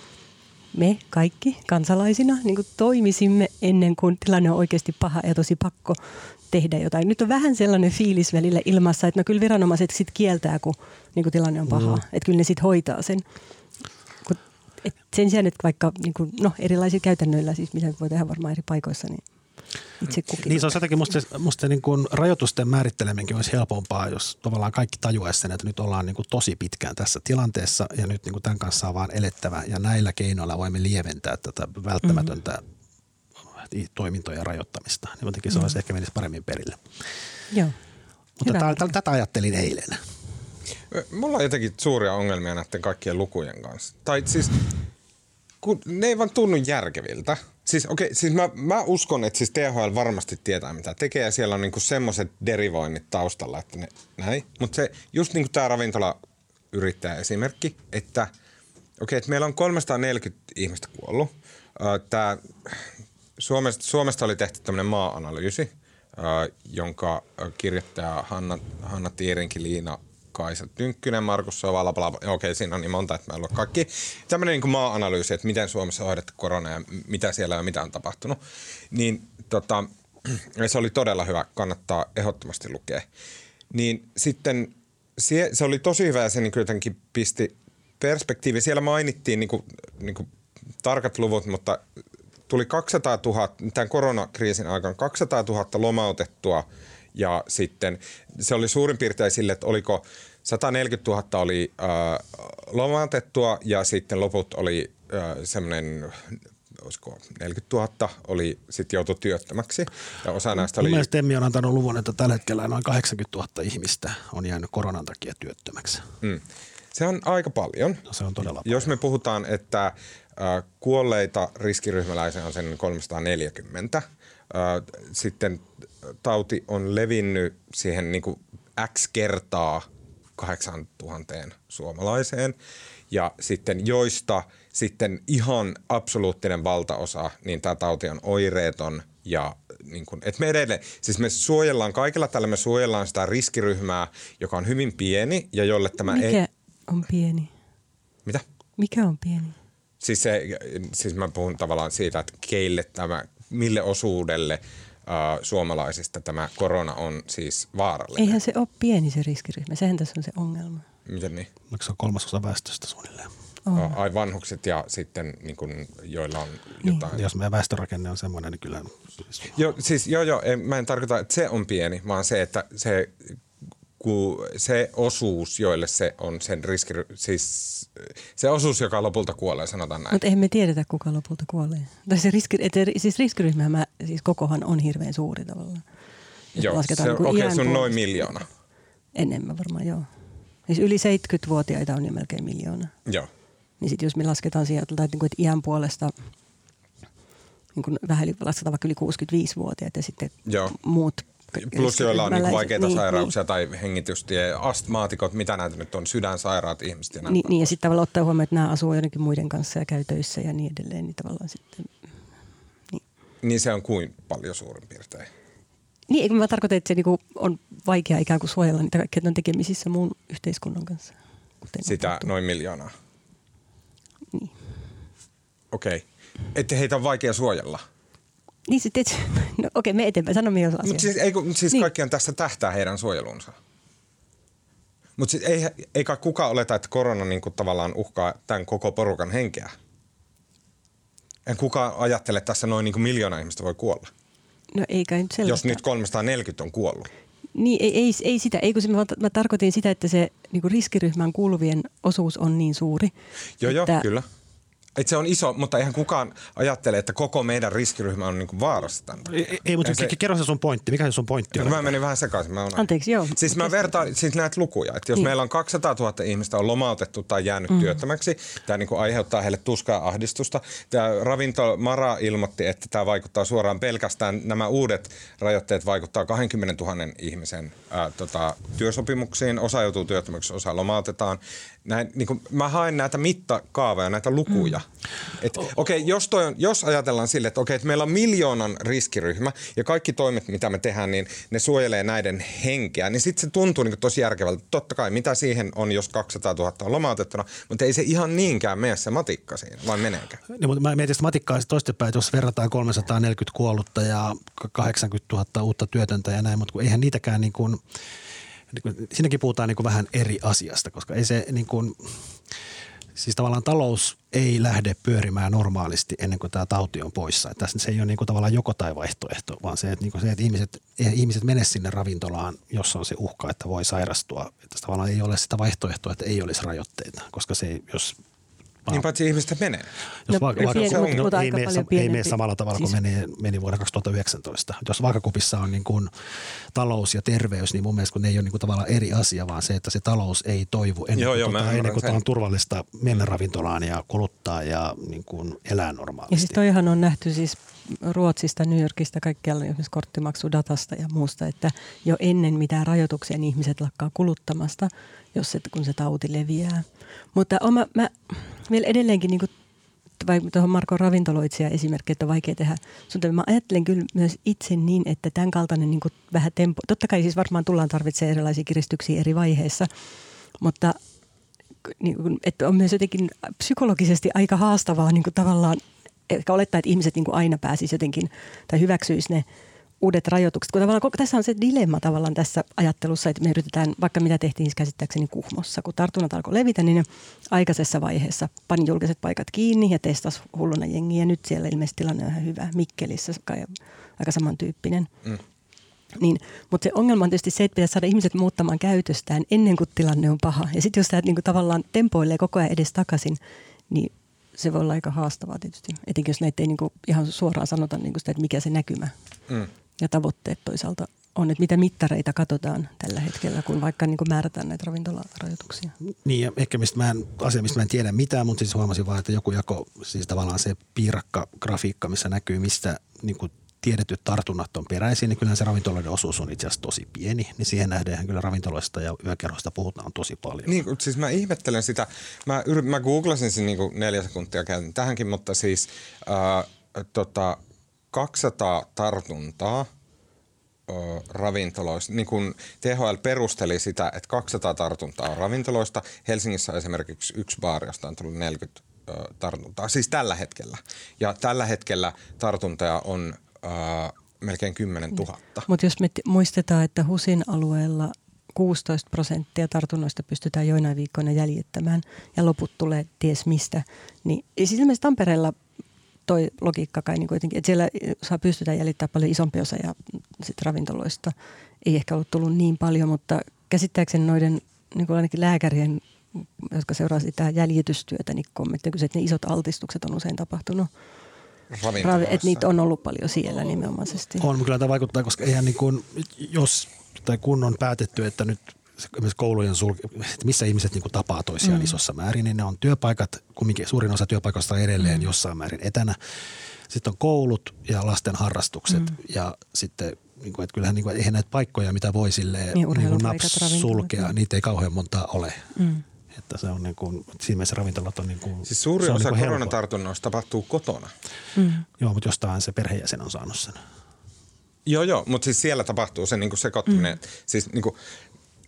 me kaikki kansalaisina niin kuin toimisimme ennen kuin tilanne on oikeasti paha ja tosi pakko tehdä jotain. Nyt on vähän sellainen fiilis välillä ilmassa, että no kyllä viranomaiset sitten kieltää, kun niin kuin tilanne on paha. Mm. Että kyllä ne sitten hoitaa sen. et sen sijaan, että vaikka niin kuin, no, erilaisilla käytännöillä, siis mitä voi tehdä varmaan eri paikoissa, niin – itse kukin. Niin se on jotenkin musta, musta niin kuin rajoitusten määritteleminkin olisi helpompaa, jos tavallaan kaikki tajuaisi sen, että nyt ollaan niin kuin tosi pitkään tässä tilanteessa ja nyt niin kuin tämän kanssa on vaan elettävä ja näillä keinoilla voimme lieventää tätä välttämätöntä mm-hmm. toimintojen rajoittamista. Niin jotenkin se mm-hmm. olisi ehkä menisi paremmin perille. Joo. Mutta t- tätä ajattelin eilen. Mulla on jotenkin suuria ongelmia näiden kaikkien lukujen kanssa. Tai siis, kun ne ei vaan tunnu järkeviltä. Siis okei, okay, siis mä, mä uskon, että siis THL varmasti tietää mitä tekee ja siellä on niinku semmoiset derivoinnit taustalla, että ne näin. Mutta se just niinku tämä ravintola yrittää esimerkki, että okei, okay, että meillä on 340 ihmistä kuollut. Tää, Suomesta, Suomesta oli tehty tämmöinen maa-analyysi, jonka kirjoittaja Hanna, Hanna Tiirinki Liina Kaisa Tynkkynen, Markus Sovala, bla, bla, okei, siinä on niin monta, että mä en kaikki. Tämmöinen niin maa-analyysi, että miten Suomessa on hoidettu korona ja mitä siellä ja mitä on tapahtunut. Niin tota, se oli todella hyvä, kannattaa ehdottomasti lukea. Niin sitten se, se oli tosi hyvä ja se niin jotenkin pisti perspektiivi. Siellä mainittiin niin kuin, niin kuin tarkat luvut, mutta tuli 200 000, tämän koronakriisin aikana 200 000 lomautettua – ja sitten se oli suurin piirtein sille, että oliko 140 000 oli äh, lomautettua ja sitten loput oli äh, semmoinen olisiko 40 000 oli sitten joutu työttömäksi. Ja osa näistä oli... Mielestäni Temmi on antanut luvun, että tällä hetkellä noin 80 000 ihmistä on jäänyt koronan takia työttömäksi. Mm. Se on aika paljon. No, se on todella paljon. Jos me puhutaan, että äh, kuolleita riskiryhmäläisiä on sen 340, äh, sitten tauti on levinnyt siihen niin kuin X kertaa 8000 suomalaiseen ja sitten joista sitten ihan absoluuttinen valtaosa, niin tämä tauti on oireeton ja niin kuin, että me edelleen, siis me suojellaan, kaikilla tällä me suojellaan sitä riskiryhmää, joka on hyvin pieni ja jolle tämä Mikä ei... on pieni? Mitä? Mikä on pieni? Siis, se, siis mä puhun tavallaan siitä, että keille tämä, mille osuudelle – suomalaisista tämä korona on siis vaarallinen. Eihän se ole pieni se riskiryhmä, sehän tässä on se ongelma. Miten niin? Onko se on kolmasosa väestöstä suunnilleen? Oh. Ai vanhukset ja sitten niin kun, joilla on niin. jotain. Niin. Jos meidän väestörakenne on semmoinen, niin kyllä... Joo, siis joo, joo, mä en tarkoita, että se on pieni, vaan se, että se se osuus, joille se on sen riski, siis se osuus, joka lopulta kuolee, sanotaan näin. Mutta eihän me tiedetä, kuka lopulta kuolee. Tai se riski, et, siis riskiryhmä, siis kokohan on hirveän suuri tavallaan. Joo, se, niin okei, okay, se on noin miljoona. Enemmän varmaan, joo. Siis yli 70-vuotiaita on jo melkein miljoona. Joo. Niin sitten jos me lasketaan sieltä, että, niin kuin, että iän puolesta niin kuin vähän lasketaan vaikka yli 65-vuotiaat ja sitten Joo. muut Plus joilla on niin vaikeita niin, sairauksia niin. tai hengitystie, astmaatikot, mitä näitä nyt on, sydänsairaat ihmiset ja. Niin, niin ja sitten tavallaan ottaa huomioon, että nämä asuu jotenkin muiden kanssa ja käy töissä ja niin edelleen, niin tavallaan sitten... Niin, niin se on kuin paljon suurin piirtein? Niin, eikö mä tarkoitan, että se niinku on vaikea ikään kuin suojella niitä kaikkia, että on tekemisissä muun yhteiskunnan kanssa. Sitä noin miljoonaa? Niin. Okei. Okay. Että heitä on vaikea suojella? Niin sitten, no okei, me eteenpäin, sano minä Mutta siis, ei, siis niin. kaikkiaan tässä tähtää heidän suojelunsa. Mutta siis ei, ei kai kukaan oleta, että korona niin kuin tavallaan uhkaa tämän koko porukan henkeä. En kukaan ajattele, että tässä noin niin kuin miljoona ihmistä voi kuolla. No ei kai nyt sellaista. Jos nyt 340 on kuollut. Niin, ei, ei, ei sitä. Ei, kun se, mä, mä tarkoitin sitä, että se niin riskiryhmään kuuluvien osuus on niin suuri. Joo, joo, kyllä. Et se on iso, mutta eihän kukaan ajattele, että koko meidän riskiryhmä on niinku vaarassa tämän. Ei, ei mutta se... kerro se sun pointti. Mikä se sun pointti on? Mä menin vähän sekaisin. Mä Anteeksi, joo. Siis mä vertaan siis näitä lukuja. Että jos niin. meillä on 200 000 ihmistä on lomautettu tai jäänyt mm. työttömäksi, tämä niinku aiheuttaa heille tuskaa ahdistusta. Tämä ravinto Mara ilmoitti, että tämä vaikuttaa suoraan pelkästään, nämä uudet rajoitteet vaikuttaa 20 000 ihmisen ää, tota, työsopimuksiin. Osa joutuu työttömäksi, osa lomautetaan näin, niin kuin, mä haen näitä mittakaavoja, näitä lukuja. Mm. Okei, okay, jos, jos ajatellaan sille, että, okay, että meillä on miljoonan riskiryhmä ja kaikki toimet, mitä me tehdään, niin ne suojelee näiden henkeä, niin sitten se tuntuu niin tosi järkevältä. Totta kai, mitä siihen on, jos 200 000 on lomautettuna, mutta ei se ihan niinkään mene se matikka siinä, vai meneekö? Niin, mutta mä mietin sitä matikkaa toistepäin, jos verrataan 340 kuollutta ja 80 000 uutta työtöntä ja näin, mutta eihän niitäkään niin kuin – siinäkin puhutaan niin kuin vähän eri asiasta, koska ei se niin kuin, siis tavallaan talous ei lähde pyörimään normaalisti ennen kuin tämä tauti on poissa. Että se ei ole niin kuin tavallaan joko tai vaihtoehto, vaan se, että, niin kuin se, että ihmiset, ihmiset mene sinne ravintolaan, jos on se uhka, että voi sairastua. Että tavallaan ei ole sitä vaihtoehtoa, että ei olisi rajoitteita, koska se, jos niin paitsi ihmistä menee. Jos no, va- pieni, se on, no, ei, mene, ei mene samalla tavalla siis... kuin meni, meni vuonna 2019. Jos vaakakupissa on niin kuin talous ja terveys, niin mun mielestä kun ne ei ole niin kuin tavallaan eri asia, vaan se, että se talous ei toivu ennen, joo, kuin, tuota, ennen kuin on turvallista mennä ravintolaan ja kuluttaa ja niin kuin elää normaalisti. Ja siis toihan on nähty siis Ruotsista, New Yorkista, kaikkialla esimerkiksi korttimaksudatasta ja muusta, että jo ennen mitään rajoituksia niin ihmiset lakkaa kuluttamasta, jos se, kun se tauti leviää. Mutta oma, mä vielä edelleenkin niin kuin, vai tuohon Marko ravintoloitsija esimerkki, että on vaikea tehdä. Mutta mä ajattelen kyllä myös itse niin, että tämän kaltainen niin vähän tempo, totta kai siis varmaan tullaan tarvitsemaan erilaisia kiristyksiä eri vaiheissa, mutta niin kuin, että on myös jotenkin psykologisesti aika haastavaa niin kuin tavallaan ehkä olettaa, että ihmiset niin kuin aina pääsisivät jotenkin tai hyväksyisivät ne uudet rajoitukset. Kun tavallaan, tässä on se dilemma tavallaan tässä ajattelussa, että me yritetään, vaikka mitä tehtiin siis käsittääkseni Kuhmossa, kun tartunnat alkoi levitä, niin aikaisessa vaiheessa pani julkiset paikat kiinni ja testasi hulluna jengiä. Nyt siellä ilmeisesti tilanne on ihan hyvä. Mikkelissä kai aika samantyyppinen. Mm. Niin, mutta se ongelma on tietysti se, että pitäisi saada ihmiset muuttamaan käytöstään ennen kuin tilanne on paha. Ja sitten jos tämä niin tavallaan tempoilee koko ajan edes takaisin, niin se voi olla aika haastavaa tietysti. Etenkin jos näitä ei niin kuin ihan suoraan sanota niin kuin sitä, että mikä se näkymä mm. ja tavoitteet toisaalta on, että mitä mittareita katsotaan tällä hetkellä, kun vaikka niin kuin määrätään näitä ravintolarajoituksia. Niin ja ehkä mistä mä en, asia, mistä mä en tiedä mitään, mutta siis huomasin vaan, että joku jako, siis tavallaan se piirakka grafiikka, missä näkyy, mistä niin kuin tiedetyt tartunnat on peräisin, niin kyllähän se ravintoloiden osuus on itse asiassa tosi pieni. Niin siihen nähden kyllä ravintoloista ja yökerhoista puhutaan tosi paljon. Niin, siis mä ihmettelen sitä. Mä, yrit, mä googlasin sen niin neljä sekuntia käytin tähänkin, mutta siis äh, tota, 200 tartuntaa ravintoloista. Niin kuin THL perusteli sitä, että 200 tartuntaa on ravintoloista. Helsingissä on esimerkiksi yksi baari, josta on tullut 40 tartuntaa, siis tällä hetkellä. Ja tällä hetkellä tartuntoja on äh, melkein 10 000. Mutta jos me muistetaan, että HUSin alueella 16 prosenttia tartunnoista pystytään joinain viikkoina jäljittämään ja loput tulee ties mistä, niin siis esimerkiksi Tampereella toi logiikka kai niin kuitenkin, että siellä saa pystytään jäljittämään paljon isompi osa ja sit ravintoloista ei ehkä ollut tullut niin paljon, mutta käsittääkseni noiden niin kuin ainakin lääkärien, jotka seuraa sitä jäljitystyötä, niin kommentti, että ne isot altistukset on usein tapahtunut – Ravi, että niitä on ollut paljon siellä nimenomaisesti. On, kyllä tämä vaikuttaa, koska eihän niin kuin, jos tai kun on päätetty, että nyt esimerkiksi koulujen sulke, missä ihmiset niin kuin tapaa toisiaan mm. isossa määrin, niin ne on työpaikat, kumminkin suurin osa työpaikoista on edelleen mm. jossain määrin etänä. Sitten on koulut ja lasten harrastukset mm. ja sitten niin kuin, että kyllähän niin kuin, eihän näitä paikkoja, mitä voi silleen niin, niin kuin naps sulkea, niitä ei kauhean montaa ole. Mm. Että se on niin kuin, siinä mielessä ravintolat on niin kuin, Siis suuri osa niin koronatartunnoista tapahtuu kotona. Mm. Joo, mutta jostain se perheenjäsen on saanut sen. Joo, joo, mutta siis siellä tapahtuu se niin sekoittuminen. Mm. Siis niin kuin,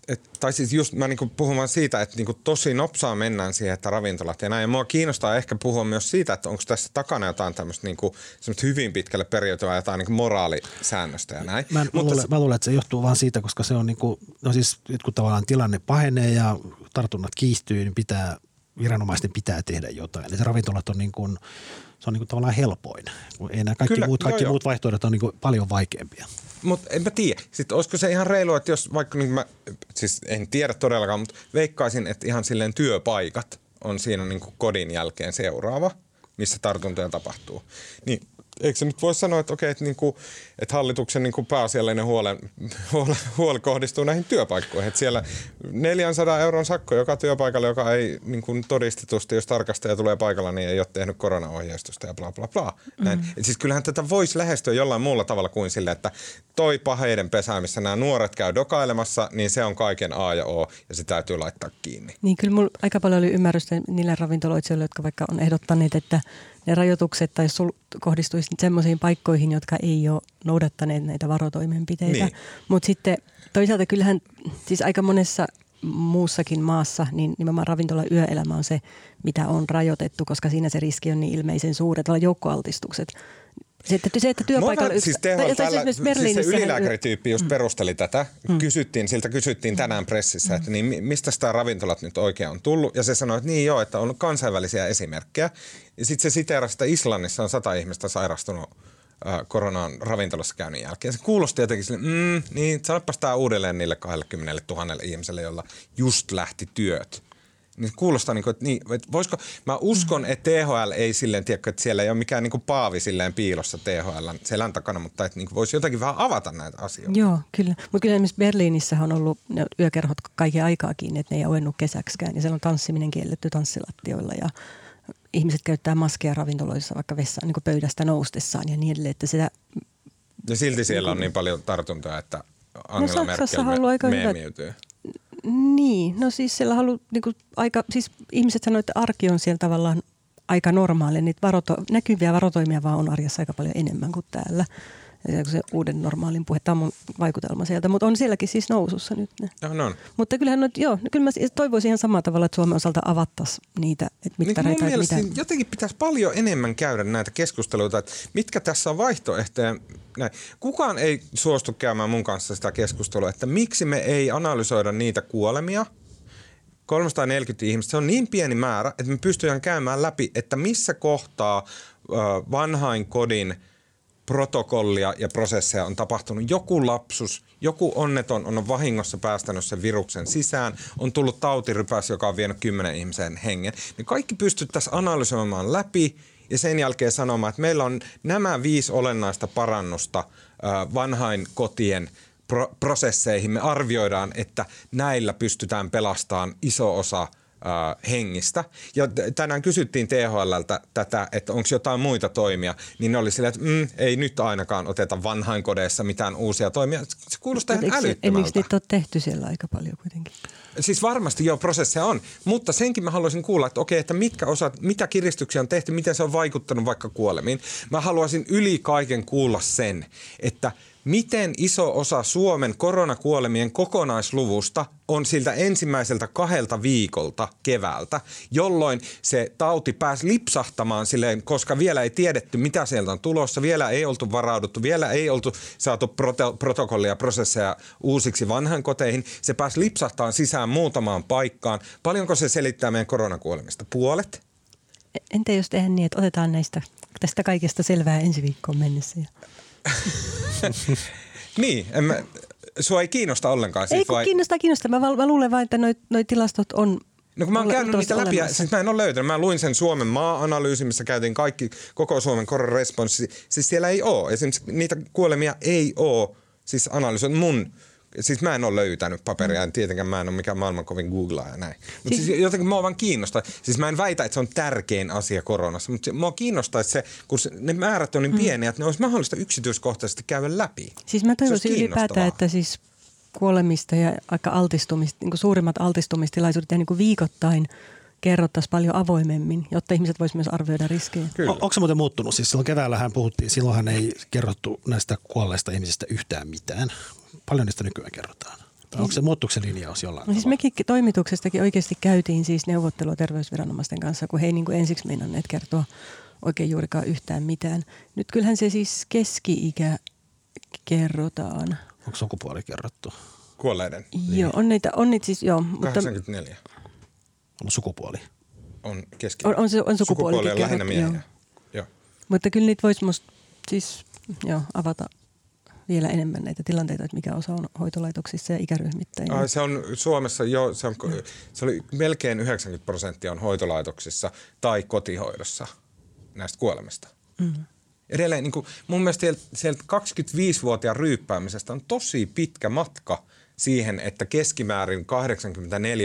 et, tai siis just mä niinku puhun vaan siitä, että niinku tosi nopsaa mennään siihen, että ravintolat ja näin. Ja mua kiinnostaa ehkä puhua myös siitä, että onko tässä takana jotain tämmöistä niinku, hyvin pitkälle periytyvää jotain niinku moraalisäännöstä ja näin. Mä, Mutta luulen, se, mä luulen, että se johtuu vaan siitä, koska se on niinku, no siis nyt kun tavallaan tilanne pahenee ja tartunnat kiihtyy, niin pitää, viranomaisten pitää tehdä jotain. Eli ravintolat on niin kuin, se on niin kuin tavallaan helpoin. Ei nämä kaikki, Kyllä, muut, kaikki joo, muut vaihtoehdot on niin kuin paljon vaikeampia. Mutta enpä tiedä. Sitten olisiko se ihan reilu, että jos vaikka niin mä, siis en tiedä todellakaan, mutta veikkaisin, että ihan silleen työpaikat on siinä niin kuin kodin jälkeen seuraava, missä tartuntoja tapahtuu. Niin eikö se nyt voi sanoa, että okei, että, niin kuin, että hallituksen niin kuin pääasiallinen huole, huole, huole kohdistuu näihin työpaikkoihin. Että siellä 400 euron sakko joka työpaikalle, joka ei niin kuin todistetusti, jos tarkastaja tulee paikalla, niin ei ole tehnyt koronaohjeistusta ja bla bla bla. Näin. Mm-hmm. Et siis kyllähän tätä voisi lähestyä jollain muulla tavalla kuin sille, että toi paheiden pesä, missä nämä nuoret käy dokailemassa, niin se on kaiken A ja O ja se täytyy laittaa kiinni. Niin kyllä mulla aika paljon oli ymmärrystä niille ravintoloitsijoille, jotka vaikka on ehdottaneet, että ne rajoitukset tai sul, kohdistuisi semmoisiin paikkoihin, jotka ei ole noudattaneet näitä varotoimenpiteitä. Niin. Mutta sitten toisaalta kyllähän siis aika monessa muussakin maassa, niin nimenomaan ravintola yöelämä on se, mitä on rajoitettu, koska siinä se riski on niin ilmeisen suuri, että joukkoaltistukset se, että, se, että työpaikalla... Yksi, siis, THL, täällä, siis se ylilääkärityyppi just mm. perusteli tätä. Mm. Kysyttiin, siltä kysyttiin tänään pressissä, mm. että niin, mistä sitä ravintolat nyt oikein on tullut. Ja se sanoi, että niin joo, että on kansainvälisiä esimerkkejä. Ja sitten se siteerasi, että Islannissa on sata ihmistä sairastunut koronaan ravintolassa käynnin jälkeen. Se kuulosti jotenkin sille, mm, niin sanopas tämä uudelleen niille 20 000 ihmiselle, jolla just lähti työt niin kuulostaa, niin kuin, että, niin, että voisiko, mä uskon, että THL ei silleen, tiedä, että siellä ei ole mikään niin kuin paavi silleen piilossa THL selän takana, mutta että niin kuin voisi jotakin vähän avata näitä asioita. Joo, kyllä. Mutta kyllä esimerkiksi Berliinissä on ollut ne yökerhot kaiken aikaa kiinni, että ne ei ole kesäksikään. Ja siellä on tanssiminen kielletty tanssilattioilla ja ihmiset käyttää maskeja ravintoloissa vaikka vessaan niin pöydästä noustessaan ja niin edelleen, että sitä ja silti siellä on niin paljon tartuntoja, että Angela no, Merkel me, aika meemiytyy. Niin, no siis siellä halu, niin kuin aika, siis ihmiset sanoivat, että arki on siellä tavallaan aika normaali. Niitä varoto, näkyviä varotoimia vaan on arjessa aika paljon enemmän kuin täällä se uuden normaalin puhe. Tämä on mun vaikutelma sieltä, mutta on sielläkin siis nousussa nyt ne. Ja, no. Mutta kyllähän noit, joo, kyllä mä toivoisin ihan samalla tavalla, että Suomen osalta avattaisiin niitä, että mitkä niin mitä... jotenkin pitäisi paljon enemmän käydä näitä keskusteluita, että mitkä tässä on vaihtoehtoja. Näin. Kukaan ei suostu käymään mun kanssa sitä keskustelua, että miksi me ei analysoida niitä kuolemia, 340 ihmistä, se on niin pieni määrä, että me pystytään käymään läpi, että missä kohtaa vanhain kodin – protokollia ja prosesseja on tapahtunut. Joku lapsus, joku onneton on vahingossa päästänyt sen viruksen sisään, on tullut tautirypäs, joka on vienyt kymmenen ihmisen hengen. Niin kaikki pystyttäisiin analysoimaan läpi ja sen jälkeen sanomaan, että meillä on nämä viisi olennaista parannusta vanhain kotien pro- prosesseihin. Me arvioidaan, että näillä pystytään pelastamaan iso osa – äh, hengistä. Ja tänään kysyttiin THLltä tätä, että onko jotain muita toimia, niin ne oli silleen, että mm, ei nyt ainakaan oteta vanhainkodeissa mitään uusia toimia. Se kuulostaa ihan älyttömältä. Miksi niitä on tehty siellä aika paljon kuitenkin? Siis varmasti jo prosesseja on, mutta senkin mä haluaisin kuulla, että okei, että mitkä osat, mitä kiristyksiä on tehty, miten se on vaikuttanut vaikka kuolemiin. Mä haluaisin yli kaiken kuulla sen, että – miten iso osa Suomen koronakuolemien kokonaisluvusta on siltä ensimmäiseltä kahdelta viikolta keväältä, jolloin se tauti pääsi lipsahtamaan silleen, koska vielä ei tiedetty, mitä sieltä on tulossa, vielä ei oltu varauduttu, vielä ei oltu saatu proto- protokollia, prosesseja uusiksi vanhan koteihin. Se pääsi lipsahtamaan sisään muutamaan paikkaan. Paljonko se selittää meidän koronakuolemista? Puolet? Entä jos tehdään niin, että otetaan näistä, tästä kaikesta selvää ensi viikkoon mennessä? niin, en mä, sua ei kiinnosta ollenkaan. Siis ei kun vai... kiinnostaa, kiinnostaa. Mä, mä luulen vain, että noi tilastot on No kun mä oon käynyt niitä läpi, ja siis mä en ole löytänyt. Mä luin sen Suomen maa-analyysin, missä käytiin kaikki, koko Suomen koronaresponssi. Siis siellä ei ole. Esimerkiksi niitä kuolemia ei ole siis analysoitu mun Siis mä en ole löytänyt paperia, mm. tietenkään mä en ole mikään maailman kovin googlaa ja näin. Mutta siis, siis jotenkin mua vaan kiinnostaa. Siis mä en väitä, että se on tärkein asia koronassa, mutta se, mua kiinnostaa, että se, kun se, ne määrät on niin mm. pieniä, että ne olisi mahdollista yksityiskohtaisesti käydä läpi. Siis mä toivoisin ylipäätään, että siis kuolemista ja aika altistumista, niin kuin suurimmat altistumistilaisuudet ja niin kuin viikoittain – kerrottaisiin paljon avoimemmin, jotta ihmiset voisivat myös arvioida riskejä. Kyllä. onko se muuten muuttunut? Siis silloin keväällähän puhuttiin, silloinhan ei kerrottu näistä kuolleista ihmisistä yhtään mitään. Paljon niistä nykyään kerrotaan. Tai onko se muuttuksen linjaus jollain no siis mekin toimituksestakin oikeasti käytiin siis neuvottelua terveysviranomaisten kanssa, kun he ei niin kuin ensiksi meinanneet kertoa oikein juurikaan yhtään mitään. Nyt kyllähän se siis keski-ikä kerrotaan. Onko sukupuoli kerrottu? Kuolleiden? Joo, on niitä, on niitä siis, joo. 84. Mutta, on sukupuoli. On, keski- on, on, se, on sukupuoli. Sukupuoli on lähinnä miehiä. Joo. joo. Mutta kyllä niitä voisi musta siis joo, avata vielä enemmän näitä tilanteita, että mikä osa on hoitolaitoksissa ja ikäryhmittäin. Ai, se on Suomessa jo, se, on, se oli melkein 90 prosenttia on hoitolaitoksissa tai kotihoidossa näistä kuolemista. Mm. Edelleen niin kuin, mun mielestä sieltä 25-vuotiaan ryyppäämisestä on tosi pitkä matka – siihen, että keskimäärin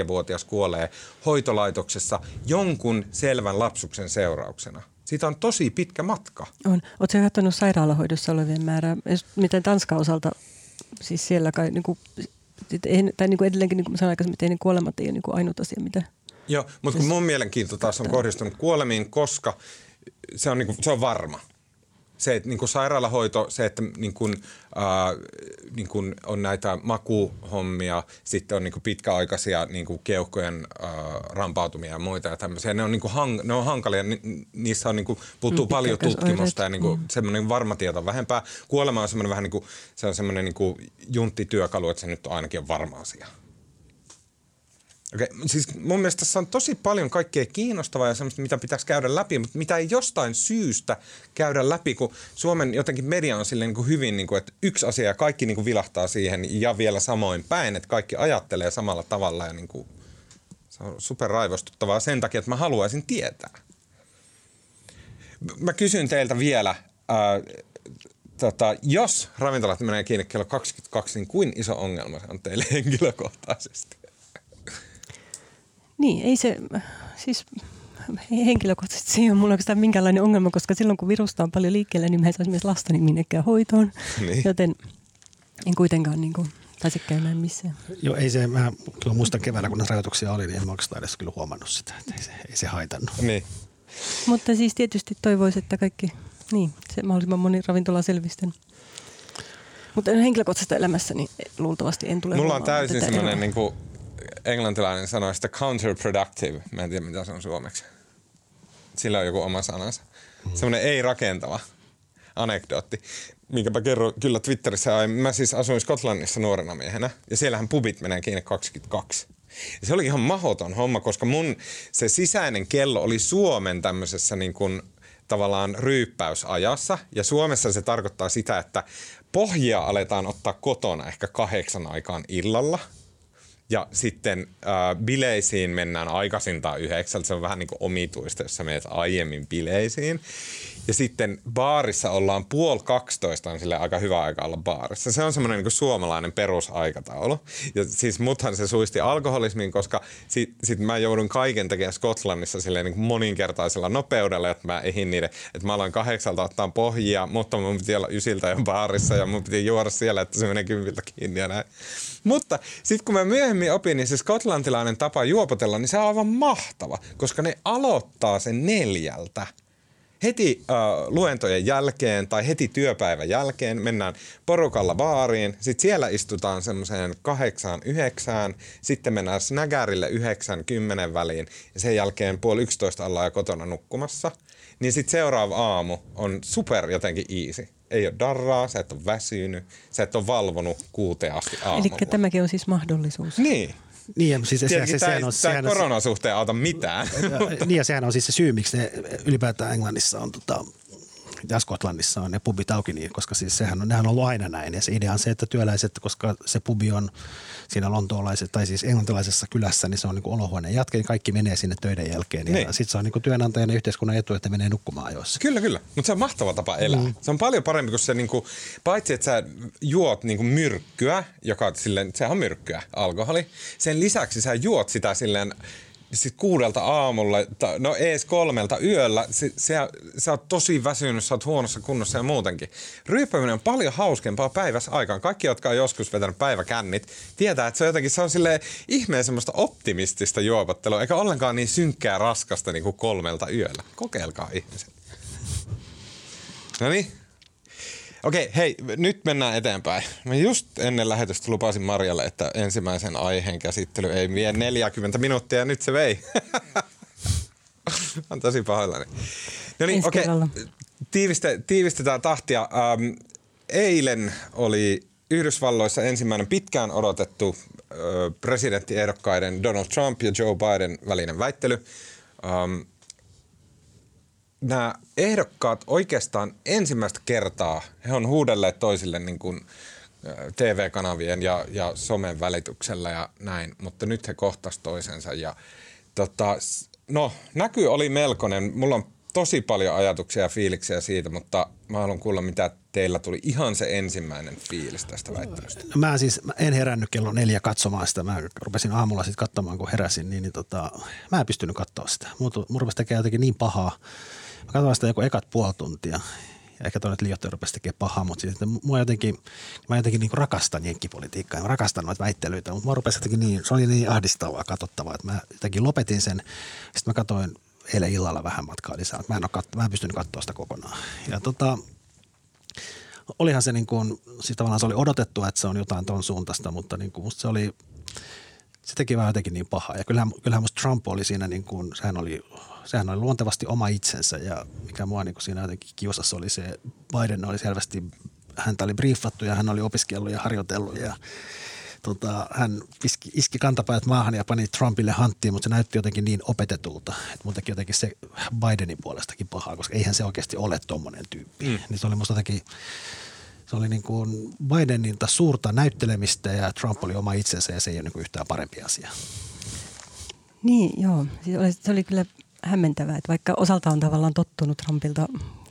84-vuotias kuolee hoitolaitoksessa jonkun selvän lapsuksen seurauksena. Siitä on tosi pitkä matka. On. Oletko katsonut sairaalahoidossa olevien määrää? Miten Tanskan osalta, siis siellä kai, niin kuin, tai niin kuin edelleenkin niin kuin sanoin aikaisemmin, että ei ne kuolemat ei ole niin kuin ainut asia, mitä... Joo, mutta kun mun mielenkiinto taas on kohdistunut kuolemiin, koska se on, niin kuin, se on varma – se, että niin kuin sairaalahoito, se, että niin kuin, äh, niin kuin on näitä makuhommia, sitten on niin kuin pitkäaikaisia niin kuin keuhkojen äh, rampautumia ja muita ja tämmöisiä. Ne on, niin kuin hang, ne on hankalia, ni, niissä on niin kuin, puuttuu mm, paljon tutkimusta ja niin kuin, mm. semmoinen varma tieto on vähempää. Kuolema on semmoinen vähän niin kuin, se on semmoinen niin kuin junttityökalu, että se nyt on ainakin on varma asia. Okei, siis mun mielestä tässä on tosi paljon kaikkea kiinnostavaa ja semmoista, mitä pitäisi käydä läpi, mutta mitä ei jostain syystä käydä läpi, kun Suomen jotenkin media on silleen niin kuin hyvin, niin kuin, että yksi asia ja kaikki niin kuin vilahtaa siihen ja vielä samoin päin, että kaikki ajattelee samalla tavalla ja niin kuin, se on super raivostuttavaa sen takia, että mä haluaisin tietää. Mä kysyn teiltä vielä, ää, tota, jos ravintolat menee kiinni kello 22, niin kuin iso ongelma se on teille henkilökohtaisesti? Niin, ei se, siis henkilökohtaisesti se ei ole mulla oikeastaan minkäänlainen ongelma, koska silloin kun virusta on paljon liikkeellä, niin mä en saisi myös lastani minnekään hoitoon. Niin. Joten en kuitenkaan niin kuin, pääse käymään missään. Joo, ei se, mä kyllä muistan keväällä, kun rajoituksia oli, niin en mä oikeastaan edes kyllä huomannut sitä, että ei se, ei se haitannut. Niin. Mutta siis tietysti toivoisi, että kaikki, niin, se mahdollisimman moni ravintola selvisten. Mutta henkilökohtaisesta elämässä niin luultavasti en tule Mulla on täysin semmoinen niin kuin englantilainen sanoi sitä counterproductive. Mä en tiedä, mitä se on suomeksi. Sillä on joku oma sanansa. Mm. Semmoinen ei-rakentava anekdootti, minkä mä kerron kyllä Twitterissä. Mä siis asuin Skotlannissa nuorena miehenä ja siellähän pubit menee kiinni 22. Ja se oli ihan mahoton homma, koska mun se sisäinen kello oli Suomen tämmöisessä niin kuin tavallaan ryyppäysajassa. Ja Suomessa se tarkoittaa sitä, että pohjia aletaan ottaa kotona ehkä kahdeksan aikaan illalla – ja sitten äh, bileisiin mennään aikaisintaan yhdeksältä. Se on vähän niin kuin omituista, jos sä menet aiemmin bileisiin. Ja sitten baarissa ollaan puoli 12 on sille aika hyvä aika olla baarissa. Se on semmoinen niin suomalainen perusaikataulu. Ja siis muthan se suisti alkoholismiin, koska sit, sit mä joudun kaiken tekemään Skotlannissa silleen niin moninkertaisella nopeudella, että mä ehin niiden, että mä aloin kahdeksalta ottaa pohjia, mutta mun piti olla ysiltä jo baarissa ja mun piti juoda siellä, että se menee kympiltä kiinni ja näin. Mutta sitten kun mä myöhemmin opin, niin se skotlantilainen tapa juopotella, niin se on aivan mahtava, koska ne aloittaa sen neljältä heti äh, luentojen jälkeen tai heti työpäivän jälkeen mennään porukalla baariin. Sitten siellä istutaan semmoiseen kahdeksaan, yhdeksään. Sitten mennään snägärille yhdeksän, kymmenen väliin. Ja sen jälkeen puoli yksitoista ollaan jo kotona nukkumassa. Niin sitten seuraava aamu on super jotenkin easy. Ei ole darraa, sä et ole väsynyt, sä et ole valvonut kuuteen asti aamulla. Eli tämäkin on siis mahdollisuus. Niin. Niin, siis se, se, se, sehän on, sehän koronan suhteen auta mitään. niin ja sehän on siis se syy, miksi ne ylipäätään Englannissa on tota, Skotlannissa on ne pubit auki, niin, koska siis sehän on, nehän on ollut aina näin. Ja se idea on se, että työläiset, koska se pubi on siinä lontoolaisessa tai siis englantilaisessa kylässä, niin se on niin olohuoneen jatke, niin kaikki menee sinne töiden jälkeen. Niin. Ja sitten se on niin työnantajan ja yhteiskunnan etu, että menee nukkumaan ajoissa. Kyllä, kyllä. Mutta se on mahtava tapa elää. Mm. Se on paljon parempi kuin se, niin kuin, paitsi että sä juot niin kuin myrkkyä, joka silleen, sehän on myrkkyä, alkoholi. Sen lisäksi sä juot sitä silleen sit kuudelta aamulla, no ees kolmelta yöllä, se, se, sä oot tosi väsynyt, sä oot huonossa kunnossa ja muutenkin. Ryyppäminen on paljon hauskempaa päivässä aikaan. Kaikki, jotka on joskus vetänyt päiväkännit, tietää, että se on jotenkin, se on silleen ihmeen semmoista optimistista juopottelua, eikä ollenkaan niin synkkää raskasta niin kuin kolmelta yöllä. Kokeilkaa ihmiset. No niin, Okei, hei, nyt mennään eteenpäin. Mä just ennen lähetystä lupasin Marjalle, että ensimmäisen aiheen käsittely ei vie 40 minuuttia ja nyt se vei. on tosi pahoillani. No niin, okei, tiiviste, tiivistetään tahtia. Ähm, eilen oli Yhdysvalloissa ensimmäinen pitkään odotettu äh, presidenttiehdokkaiden Donald Trump ja Joe Biden välinen väittely. Ähm, nämä ehdokkaat oikeastaan ensimmäistä kertaa, he on huudelleet toisille niin kuin TV-kanavien ja, ja somen välityksellä ja näin, mutta nyt he kohtas toisensa ja tota, no näky oli melkoinen. Mulla on tosi paljon ajatuksia ja fiiliksiä siitä, mutta mä haluan kuulla, mitä teillä tuli ihan se ensimmäinen fiilis tästä väittelystä. No, mä siis mä en herännyt kello neljä katsomaan sitä. Mä rupesin aamulla sitten katsomaan, kun heräsin, niin, niin tota, mä en pystynyt katsoa sitä. Mun rupesi tekemään jotenkin niin pahaa Mä katsoin sitä joku ekat puoli tuntia. Ja ehkä tuonne liioitteja rupesi tekemään pahaa, mutta siis, mua jotenkin, mä jotenkin niin rakastan jenkkipolitiikkaa. Mä rakastan noita väittelyitä, mutta mä rupesin jotenkin niin, se oli niin ahdistavaa katsottavaa, että mä jotenkin lopetin sen. Sitten mä katsoin eilen illalla vähän matkaa lisää. Mä en, ole kat- mä en pystynyt katsoa sitä kokonaan. Ja tota, olihan se niin kuin, siis tavallaan se oli odotettu, että se on jotain ton suuntaista, mutta niin kuin se oli, se teki vähän jotenkin niin pahaa. Ja kyllähän, kyllähän musta Trump oli siinä niin kuin, sehän oli sehän oli luontevasti oma itsensä ja mikä mua niin kuin siinä jotenkin kiusassa oli se, Biden oli selvästi, häntä oli briefattu ja hän oli opiskellut ja harjoitellut ja tota, hän iski, iski kantapäät maahan ja pani Trumpille hanttiin, mutta se näytti jotenkin niin opetetulta, että mun teki jotenkin se Bidenin puolestakin pahaa, koska eihän se oikeasti ole tommonen tyyppi. Mm. Niin se oli musta jotenkin, se oli niin kuin Bidenilta suurta näyttelemistä ja Trump oli oma itsensä ja se ei ole niin kuin yhtään parempi asia. Niin, joo. Se oli kyllä hämmentävää, että vaikka osalta on tavallaan tottunut Trumpilta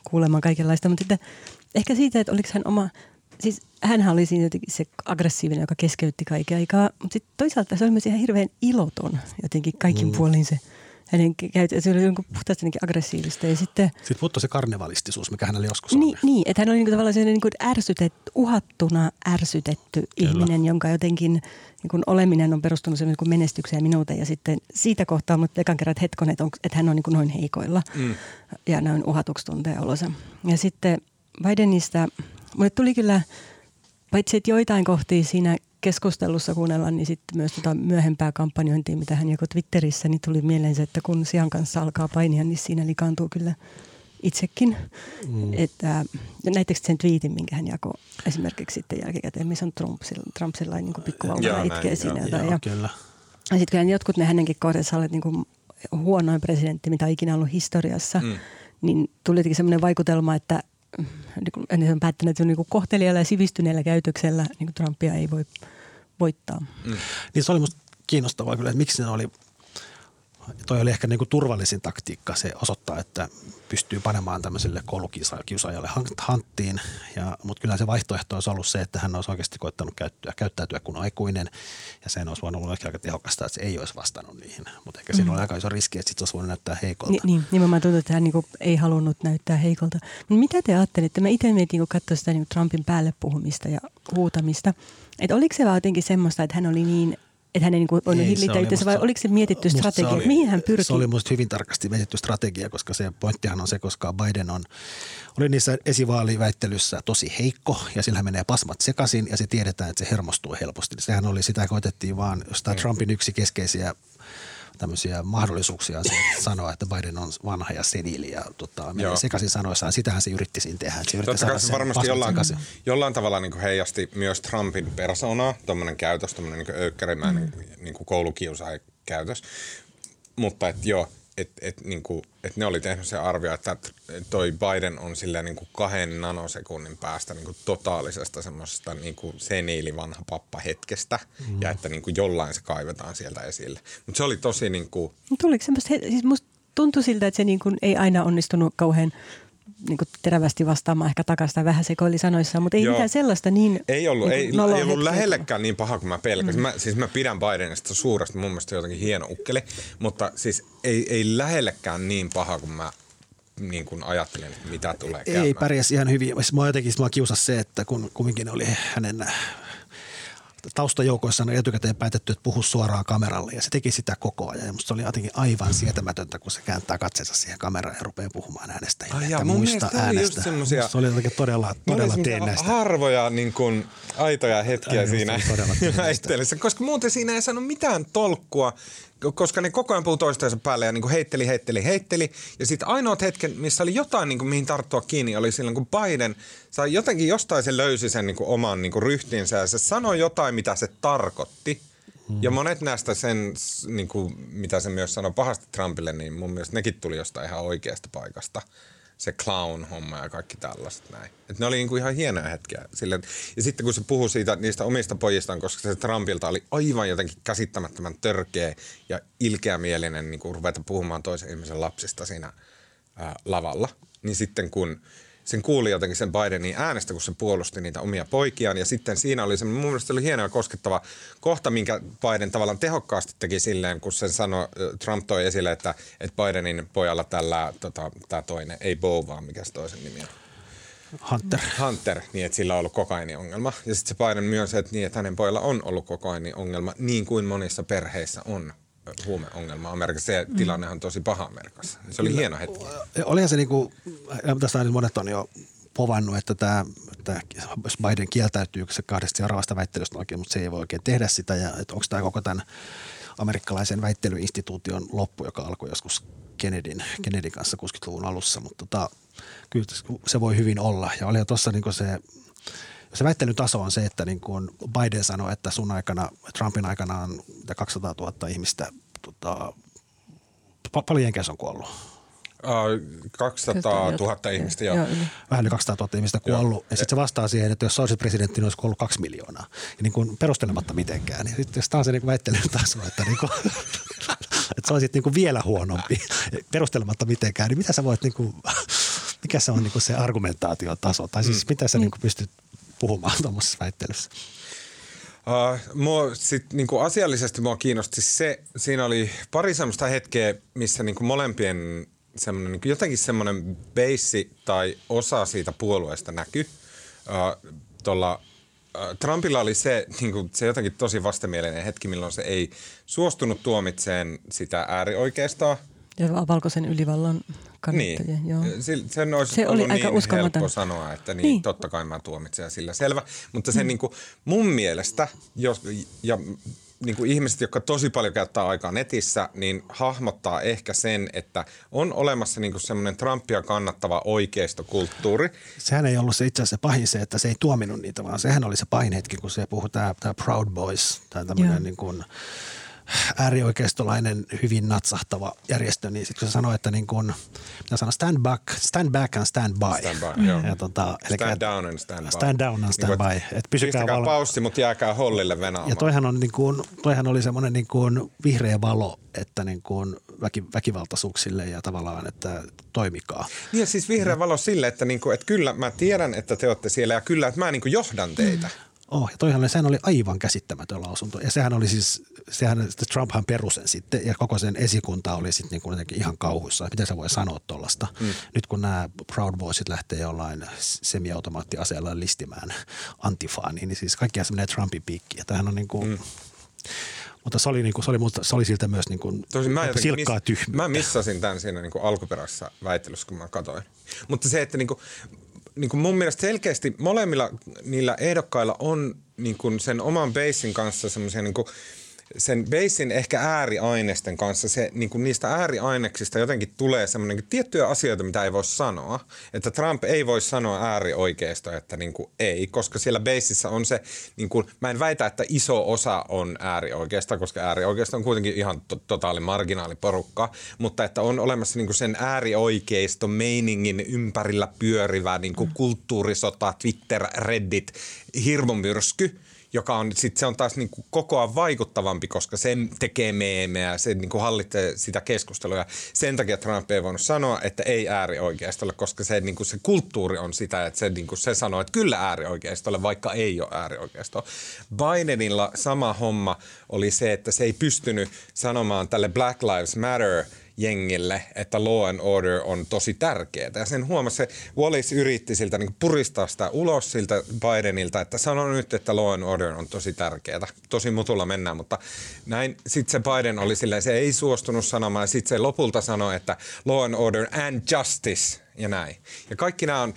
kuulemaan kaikenlaista, mutta sitten ehkä siitä, että oliko hän oma, siis hänhän oli siinä jotenkin se aggressiivinen, joka keskeytti kaiken aikaa, mutta sitten toisaalta se oli myös ihan hirveän iloton jotenkin kaikin mm. puolin se hänen se oli jonkun puhtaasti aggressiivista. Ja sitten, sitten puuttuu se karnevalistisuus, mikä hän oli joskus niin, niin, että hän oli niin kuin tavallaan niin kuin ärsytetty, uhattuna ärsytetty Kyllä. ihminen, jonka jotenkin niin kuin oleminen on perustunut niin kuin menestykseen ja minuuteen. Ja sitten siitä kohtaa mutta ekan kerran, että hetkon, että, on, että hän on niin kuin noin heikoilla mm. ja noin uhatuksi tuntee olonsa. Ja sitten Bidenista, mulle tuli kyllä, paitsi että joitain kohtia siinä keskustelussa kuunnella, niin sitten myös tota myöhempää kampanjointia, mitä hän jakoi Twitterissä, niin tuli mieleen se, että kun Sian kanssa alkaa painia, niin siinä likaantuu kyllä itsekin. Mm. Että, näittekö sen twiitin, minkä hän jakoi esimerkiksi sitten jälkikäteen, missä on Trump, Trump sellainen niin pikkuvauvalla itkee näin, siinä. Joo, ja, kyllä. Ja sitten kyllä jotkut ne hänenkin kohdassa olet niin kuin huonoin presidentti, mitä on ikinä ollut historiassa, mm. niin tuli jotenkin semmoinen vaikutelma, että niin on päättänyt, että niin kohtelijalla ja sivistyneellä käytöksellä niin Trumpia ei voi voittaa. Mm. Niin se oli musta kiinnostavaa kyllä, että miksi ne oli, toi oli ehkä niinku turvallisin taktiikka. Se osoittaa, että pystyy panemaan tämmöiselle koulukiusaajalle hanttiin. Ja, mutta kyllä se vaihtoehto olisi ollut se, että hän olisi oikeasti koittanut käyttöä, käyttäytyä kuin aikuinen. Ja sen olisi voinut olla aika tehokasta, että se ei olisi vastannut niihin. Mutta ehkä siinä mm. oli aika iso riski, että sitten olisi voinut näyttää heikolta. Ni, niin, nimenomaan tuntuu, että hän niinku ei halunnut näyttää heikolta. Mutta mitä te ajattelitte? Mä itse mietin, kun katsoin sitä niinku Trumpin päälle puhumista ja huutamista. Että oliko se vaan jotenkin semmoista, että hän oli niin että hän ei niin voinut hillitä itse, vai oliko se mietitty strategia, se oli, mihin hän pyrkii? Se oli minusta hyvin tarkasti mietitty strategia, koska se pointtihan on se, koska Biden on, oli niissä esivaaliväittelyssä tosi heikko ja sillä menee pasmat sekaisin ja se tiedetään, että se hermostuu helposti. Sehän oli, sitä koitettiin vaan jostain Trumpin yksi keskeisiä tämmöisiä mahdollisuuksia se, sanoa, että Biden on vanha ja seniili ja tota, sekaisin sanoissaan. Sitähän se yritti siinä tehdä. Se yritti Totta kai se varmasti jollain, jollain tavalla niin heijasti myös Trumpin persoonaa, tuommoinen käytös, tuommoinen niin öykkärimäinen mm. niin koulukiusaaja käytös. Mutta et joo, että et, niinku, et ne oli tehnyt se arvio, että toi Biden on sillä niinku kahden nanosekunnin päästä niinku totaalisesta semmoisesta niinku seniili vanha pappa hetkestä mm. ja että niinku jollain se kaivetaan sieltä esille. Mutta se oli tosi niinku... Tuliko semmoista, siis musta tuntui siltä, että se niinku ei aina onnistunut kauhean niin kuin terävästi vastaamaan ehkä takaisin tai vähän sekoili sanoissa, mutta ei Joo. mitään sellaista niin Ei ollut, niin ei, ei ollut lähellekään niin paha kuin mä pelkäsin. Mm. Mä, siis mä pidän Bidenista suuresti, mun mielestä jotenkin hieno ukkeli, mutta siis ei, ei lähellekään niin paha kuin mä niin kuin ajattelin, mitä tulee käymään. Ei pärjäs ihan hyvin. Mä jotenkin mä kiusas se, että kun kumminkin oli hänen taustajoukoissa on etukäteen päätetty, että puhu suoraan kameralle ja se teki sitä koko ajan. Ja musta se oli jotenkin aivan sietämätöntä, kun se kääntää katseensa siihen kameraan ja rupeaa puhumaan äänestä. Ai ja muista äänestä. Se oli jotenkin todella, todella teennäistä. harvoja niin kuin, aitoja hetkiä Ai, siinä väittelyssä, koska muuten siinä ei saanut mitään tolkkua koska ne koko ajan puhuu toistensa päälle ja niin kuin heitteli, heitteli, heitteli. Ja sitten ainoat hetken, missä oli jotain, niin kuin, mihin tarttua kiinni, oli silloin, kun Biden sai jotenkin jostain se löysi sen niin kuin, oman niin kuin, ryhtinsä ja se sanoi jotain, mitä se tarkoitti. Ja monet näistä sen, niin kuin, mitä se myös sanoi pahasti Trumpille, niin mun mielestä nekin tuli jostain ihan oikeasta paikasta se clown-homma ja kaikki tällaiset näin. Et ne oli niinku ihan hienoja hetkiä. Sille, ja sitten kun se puhui siitä, niistä omista pojistaan, koska se Trumpilta oli aivan jotenkin käsittämättömän törkeä ja ilkeämielinen niin ruveta puhumaan toisen ihmisen lapsista siinä ää, lavalla. Niin sitten kun sen kuuli jotenkin sen Bidenin äänestä, kun se puolusti niitä omia poikiaan. Ja sitten siinä oli se, mun mielestä oli hieno ja koskettava kohta, minkä Biden tavallaan tehokkaasti teki silleen, kun sen sanoi, Trump toi esille, että, että Bidenin pojalla tällä, tota, tämä toinen, ei Bo, vaan mikä se toisen nimi on. Hunter. Hunter, niin että sillä on ollut kokainiongelma. Ja sitten se Biden myönsi, että, niin, että hänen pojalla on ollut kokainiongelma, niin kuin monissa perheissä on huumeongelma Amerikassa. Se mm. tilanne on tosi paha Amerikassa. Se oli hieno hetki. Olihan se niinku, tästä monet on jo povannut, että tämä, että Biden kieltäytyy se kahdesta seuraavasta väittelystä oikein, mutta se ei voi oikein tehdä sitä. Ja että onko tämä koko tämän amerikkalaisen väittelyinstituution loppu, joka alkoi joskus Kennedyn, Kennedyn kanssa 60-luvun alussa, mutta tota, kyllä se voi hyvin olla. Ja olihan tuossa niin se se väittelyn taso on se, että niin kuin Biden sanoi, että sun aikana, Trumpin aikana on 200 000 ihmistä, tota, paljon jenkeissä on kuollut? Uh, 200 000 ihmistä, joo. joo. Vähän yli 200 000 ihmistä kuollut. Ja sitten se vastaa siihen, että jos olisit presidentti, niin olisi kuollut kaksi miljoonaa. Ja niin kuin perustelematta mitenkään. Niin sitten tämä on se niin väittelyn taso, että, niin kuin, että sä olisit niin kuin vielä huonompi perustelematta mitenkään, niin mitä sä voit, niin kuin, mikä se on niin kuin se argumentaatiotaso? Tai siis mm. mitä sä niin kuin pystyt puhumaan tuommoisessa väittelyssä? Uh, mua sit, niinku asiallisesti mua kiinnosti se, siinä oli pari semmoista hetkeä, missä niinku molempien semmoinen, niinku jotenkin semmoinen beissi tai osa siitä puolueesta näkyi. Uh, uh, Trumpilla oli se, niinku, se jotenkin tosi vastenmielinen hetki, milloin se ei suostunut tuomitseen sitä äärioikeistaa. Ja valkoisen ylivallan kannattajia. Niin. Joo. Sen olisi se ollut oli aika niin helppo sanoa, että niin, niin. totta kai mä tuomitsen sillä selvä. Mutta se mm. niin kuin, mun mielestä, jos, ja niin kuin ihmiset, jotka tosi paljon käyttää aikaa netissä, niin hahmottaa ehkä sen, että on olemassa niin kuin semmoinen Trumpia kannattava oikeistokulttuuri. Sehän ei ollut se itse asiassa pahin se, että se ei tuominut niitä, vaan sehän oli se pahin hetki, kun se puhui tämä, tämä Proud Boys, tai tämmöinen niin kuin – äärioikeistolainen, hyvin natsahtava järjestö, niin sitten kun se sanoo, että niin kun, mitä sanoo, stand back, stand back and stand by. Stand, by, joo. Ja tota, eli stand down and stand by. Stand down and stand niin, by. Et pysykää val... paussi, mutta jääkää hollille venaamaan. Ja toihan, on, niin kun, toihan oli semmoinen niin kun vihreä valo, että niin kun väki, väkivaltaisuuksille ja tavallaan, että toimikaa. Niin ja siis vihreä valo sille, että, niin kuin, että kyllä mä tiedän, että te olette siellä ja kyllä, että mä niin kuin johdan teitä. Mm. Oh, ja toihan sehän oli aivan käsittämätön lausunto. Ja sehän oli siis, sehän, Trumphan perusen sitten ja koko sen esikunta oli sitten niin ihan kauhuissa. Miten se voi sanoa tuollaista? Mm. Nyt kun nämä Proud Boysit lähtee jollain semiautomaattiaseella listimään antifaaniin, niin siis kaikkia se menee Trumpin piikkiin. Ja tämähän on niin kuin, mm. Mutta se oli, niin kuin, se oli, se oli siltä myös niin kuin, Tosin mä silkkaa miss, tyhmyyttä. Mä missasin tämän siinä niin kuin alkuperäisessä väittelyssä, kun mä katsoin. Mutta se, että niin kuin, niin kuin mun mielestä selkeästi molemmilla niillä ehdokkailla on niin kuin sen oman basin kanssa semmoisia niin sen basin ehkä ääriaineisten kanssa, se, niin kuin niistä ääriaineksista jotenkin tulee semmoinen niin tiettyjä asioita, mitä ei voi sanoa. Että Trump ei voi sanoa äärioikeisto, että niin kuin ei, koska siellä baseissa on se, niin kuin, mä en väitä, että iso osa on äärioikeista, koska äärioikeisto on kuitenkin ihan to- totaali marginaaliporukka, mutta että on olemassa niin kuin sen äärioikeisto meiningin ympärillä pyörivä niin kuin kulttuurisota, Twitter, Reddit, hirmumyrsky, joka on sit se on taas niinku koko ajan vaikuttavampi, koska sen tekee meemejä, se niinku hallitsee sitä keskustelua. Ja sen takia Trump ei voinut sanoa, että ei äärioikeistolle, koska se, niinku se kulttuuri on sitä, että se, niinku se sanoo, että kyllä äärioikeistolle, vaikka ei ole äärioikeisto. Bidenilla sama homma oli se, että se ei pystynyt sanomaan tälle Black Lives Matter – jengille, että law and order on tosi tärkeää. Ja sen huomasi, se Wallis yritti siltä niin puristaa sitä ulos siltä Bidenilta, että sano nyt, että law and order on tosi tärkeää. Tosi mutulla mennään, mutta näin sitten se Biden oli silleen, se ei suostunut sanomaan ja sitten se lopulta sanoi, että law and order and justice ja näin. Ja kaikki nämä on,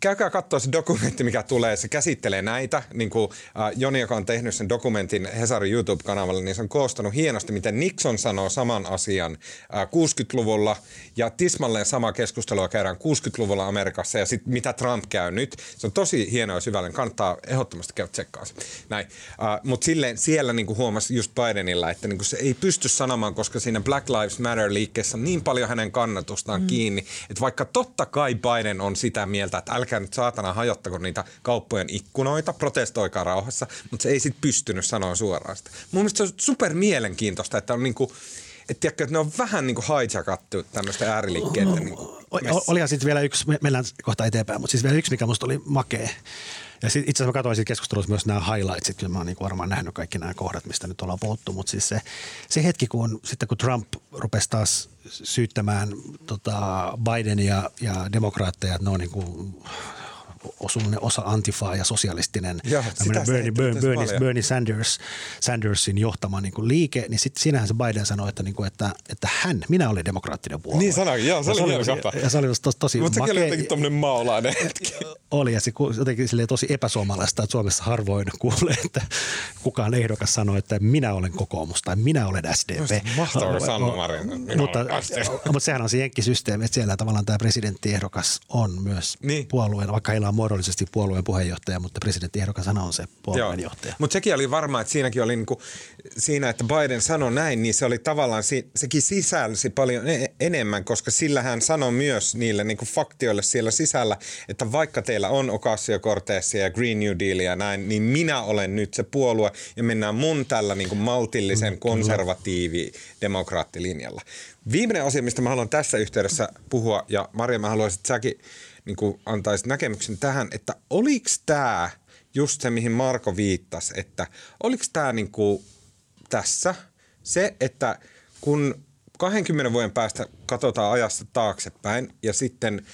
käykää katsoa se dokumentti, mikä tulee, se käsittelee näitä. Niin kuin äh, Joni, joka on tehnyt sen dokumentin Hesarin YouTube-kanavalle, niin se on koostanut hienosti, miten Nixon sanoo saman asian äh, 60-luvulla ja tismalleen sama keskustelua käydään 60-luvulla Amerikassa ja sitten mitä Trump käy nyt. Se on tosi hieno ja syvällinen, kannattaa ehdottomasti käydä tsekkaa se. Näin. Äh, Mutta silleen siellä niin kuin huomasi just Bidenilla, että niin kuin se ei pysty sanomaan, koska siinä Black Lives Matter-liikkeessä on niin paljon hänen kannatustaan mm. kiinni, että vaikka totta kai Biden on sitä mieltä, että älkää nyt saatana hajottako niitä kauppojen ikkunoita, protestoikaa rauhassa, mutta se ei sitten pystynyt sanoa suoraan sitä. Mun mielestä se on super mielenkiintoista, että on niinku, että, tiedätkö, että ne on vähän niin kuin hijackattu tämmöistä ääriliikkeiden niin Olihan sitten vielä yksi, me mennään kohta eteenpäin, mutta siis vielä yksi, mikä musta oli makea. Ja sit, itse asiassa mä katsoin siitä keskustelussa myös nämä highlightsit, kyllä mä oon niin varmaan nähnyt kaikki nämä kohdat, mistä nyt ollaan puhuttu, mutta siis se, se hetki, kun, sitten kun Trump rupesi taas syyttämään tota Bidenia ja demokraatteja, että ne on niin kuin osuinen osa antifaa ja sosialistinen se Bernie, Bernie, Bernie. Bernie Sanders, Sandersin johtama niin kuin liike, niin sitten siinähän se Biden sanoi, että, niin kuin, että, että hän, minä olen demokraattinen puolue. Niin sanoikin, joo, se Ja oli hieno. Ja se oli tosi, tosi Mutta sekin oli jotenkin tommonen maolainen hetki. oli ja se jotenkin tosi epäsuomalaista, että Suomessa harvoin kuulee, että kukaan ehdokas sanoo, että minä olen kokoomus tai minä olen SDP. Mahtavaa, kun Sanna Marin, minä mutta, olen SDP. mutta sehän on se jenkkisysteemi, että siellä tavallaan tämä presidenttiehdokas on myös niin. puolueen, vaikka heillä on muodollisesti puolueen puheenjohtaja, mutta presidenttiehdokas on se puolueen johtaja. Mutta sekin oli varmaa, että siinäkin oli niinku, siinä, että Biden sanoi näin, niin se oli tavallaan, si- sekin sisälsi paljon e- enemmän, koska sillä hän sanoi myös niille niinku faktioille siellä sisällä, että vaikka teillä on Ocasio-Cortezia ja Green New Deal ja näin, niin minä olen nyt se puolue ja mennään mun tällä niinku maltillisen konservatiivi demokraattilinjalla. Viimeinen asia, mistä mä haluan tässä yhteydessä puhua, ja Maria, mä haluaisin, että säkin niin kuin antaisit näkemyksen tähän, että oliko tämä just se, mihin Marko viittasi, että oliko tämä niin tässä se, että kun 20 vuoden päästä katsotaan ajassa taaksepäin ja sitten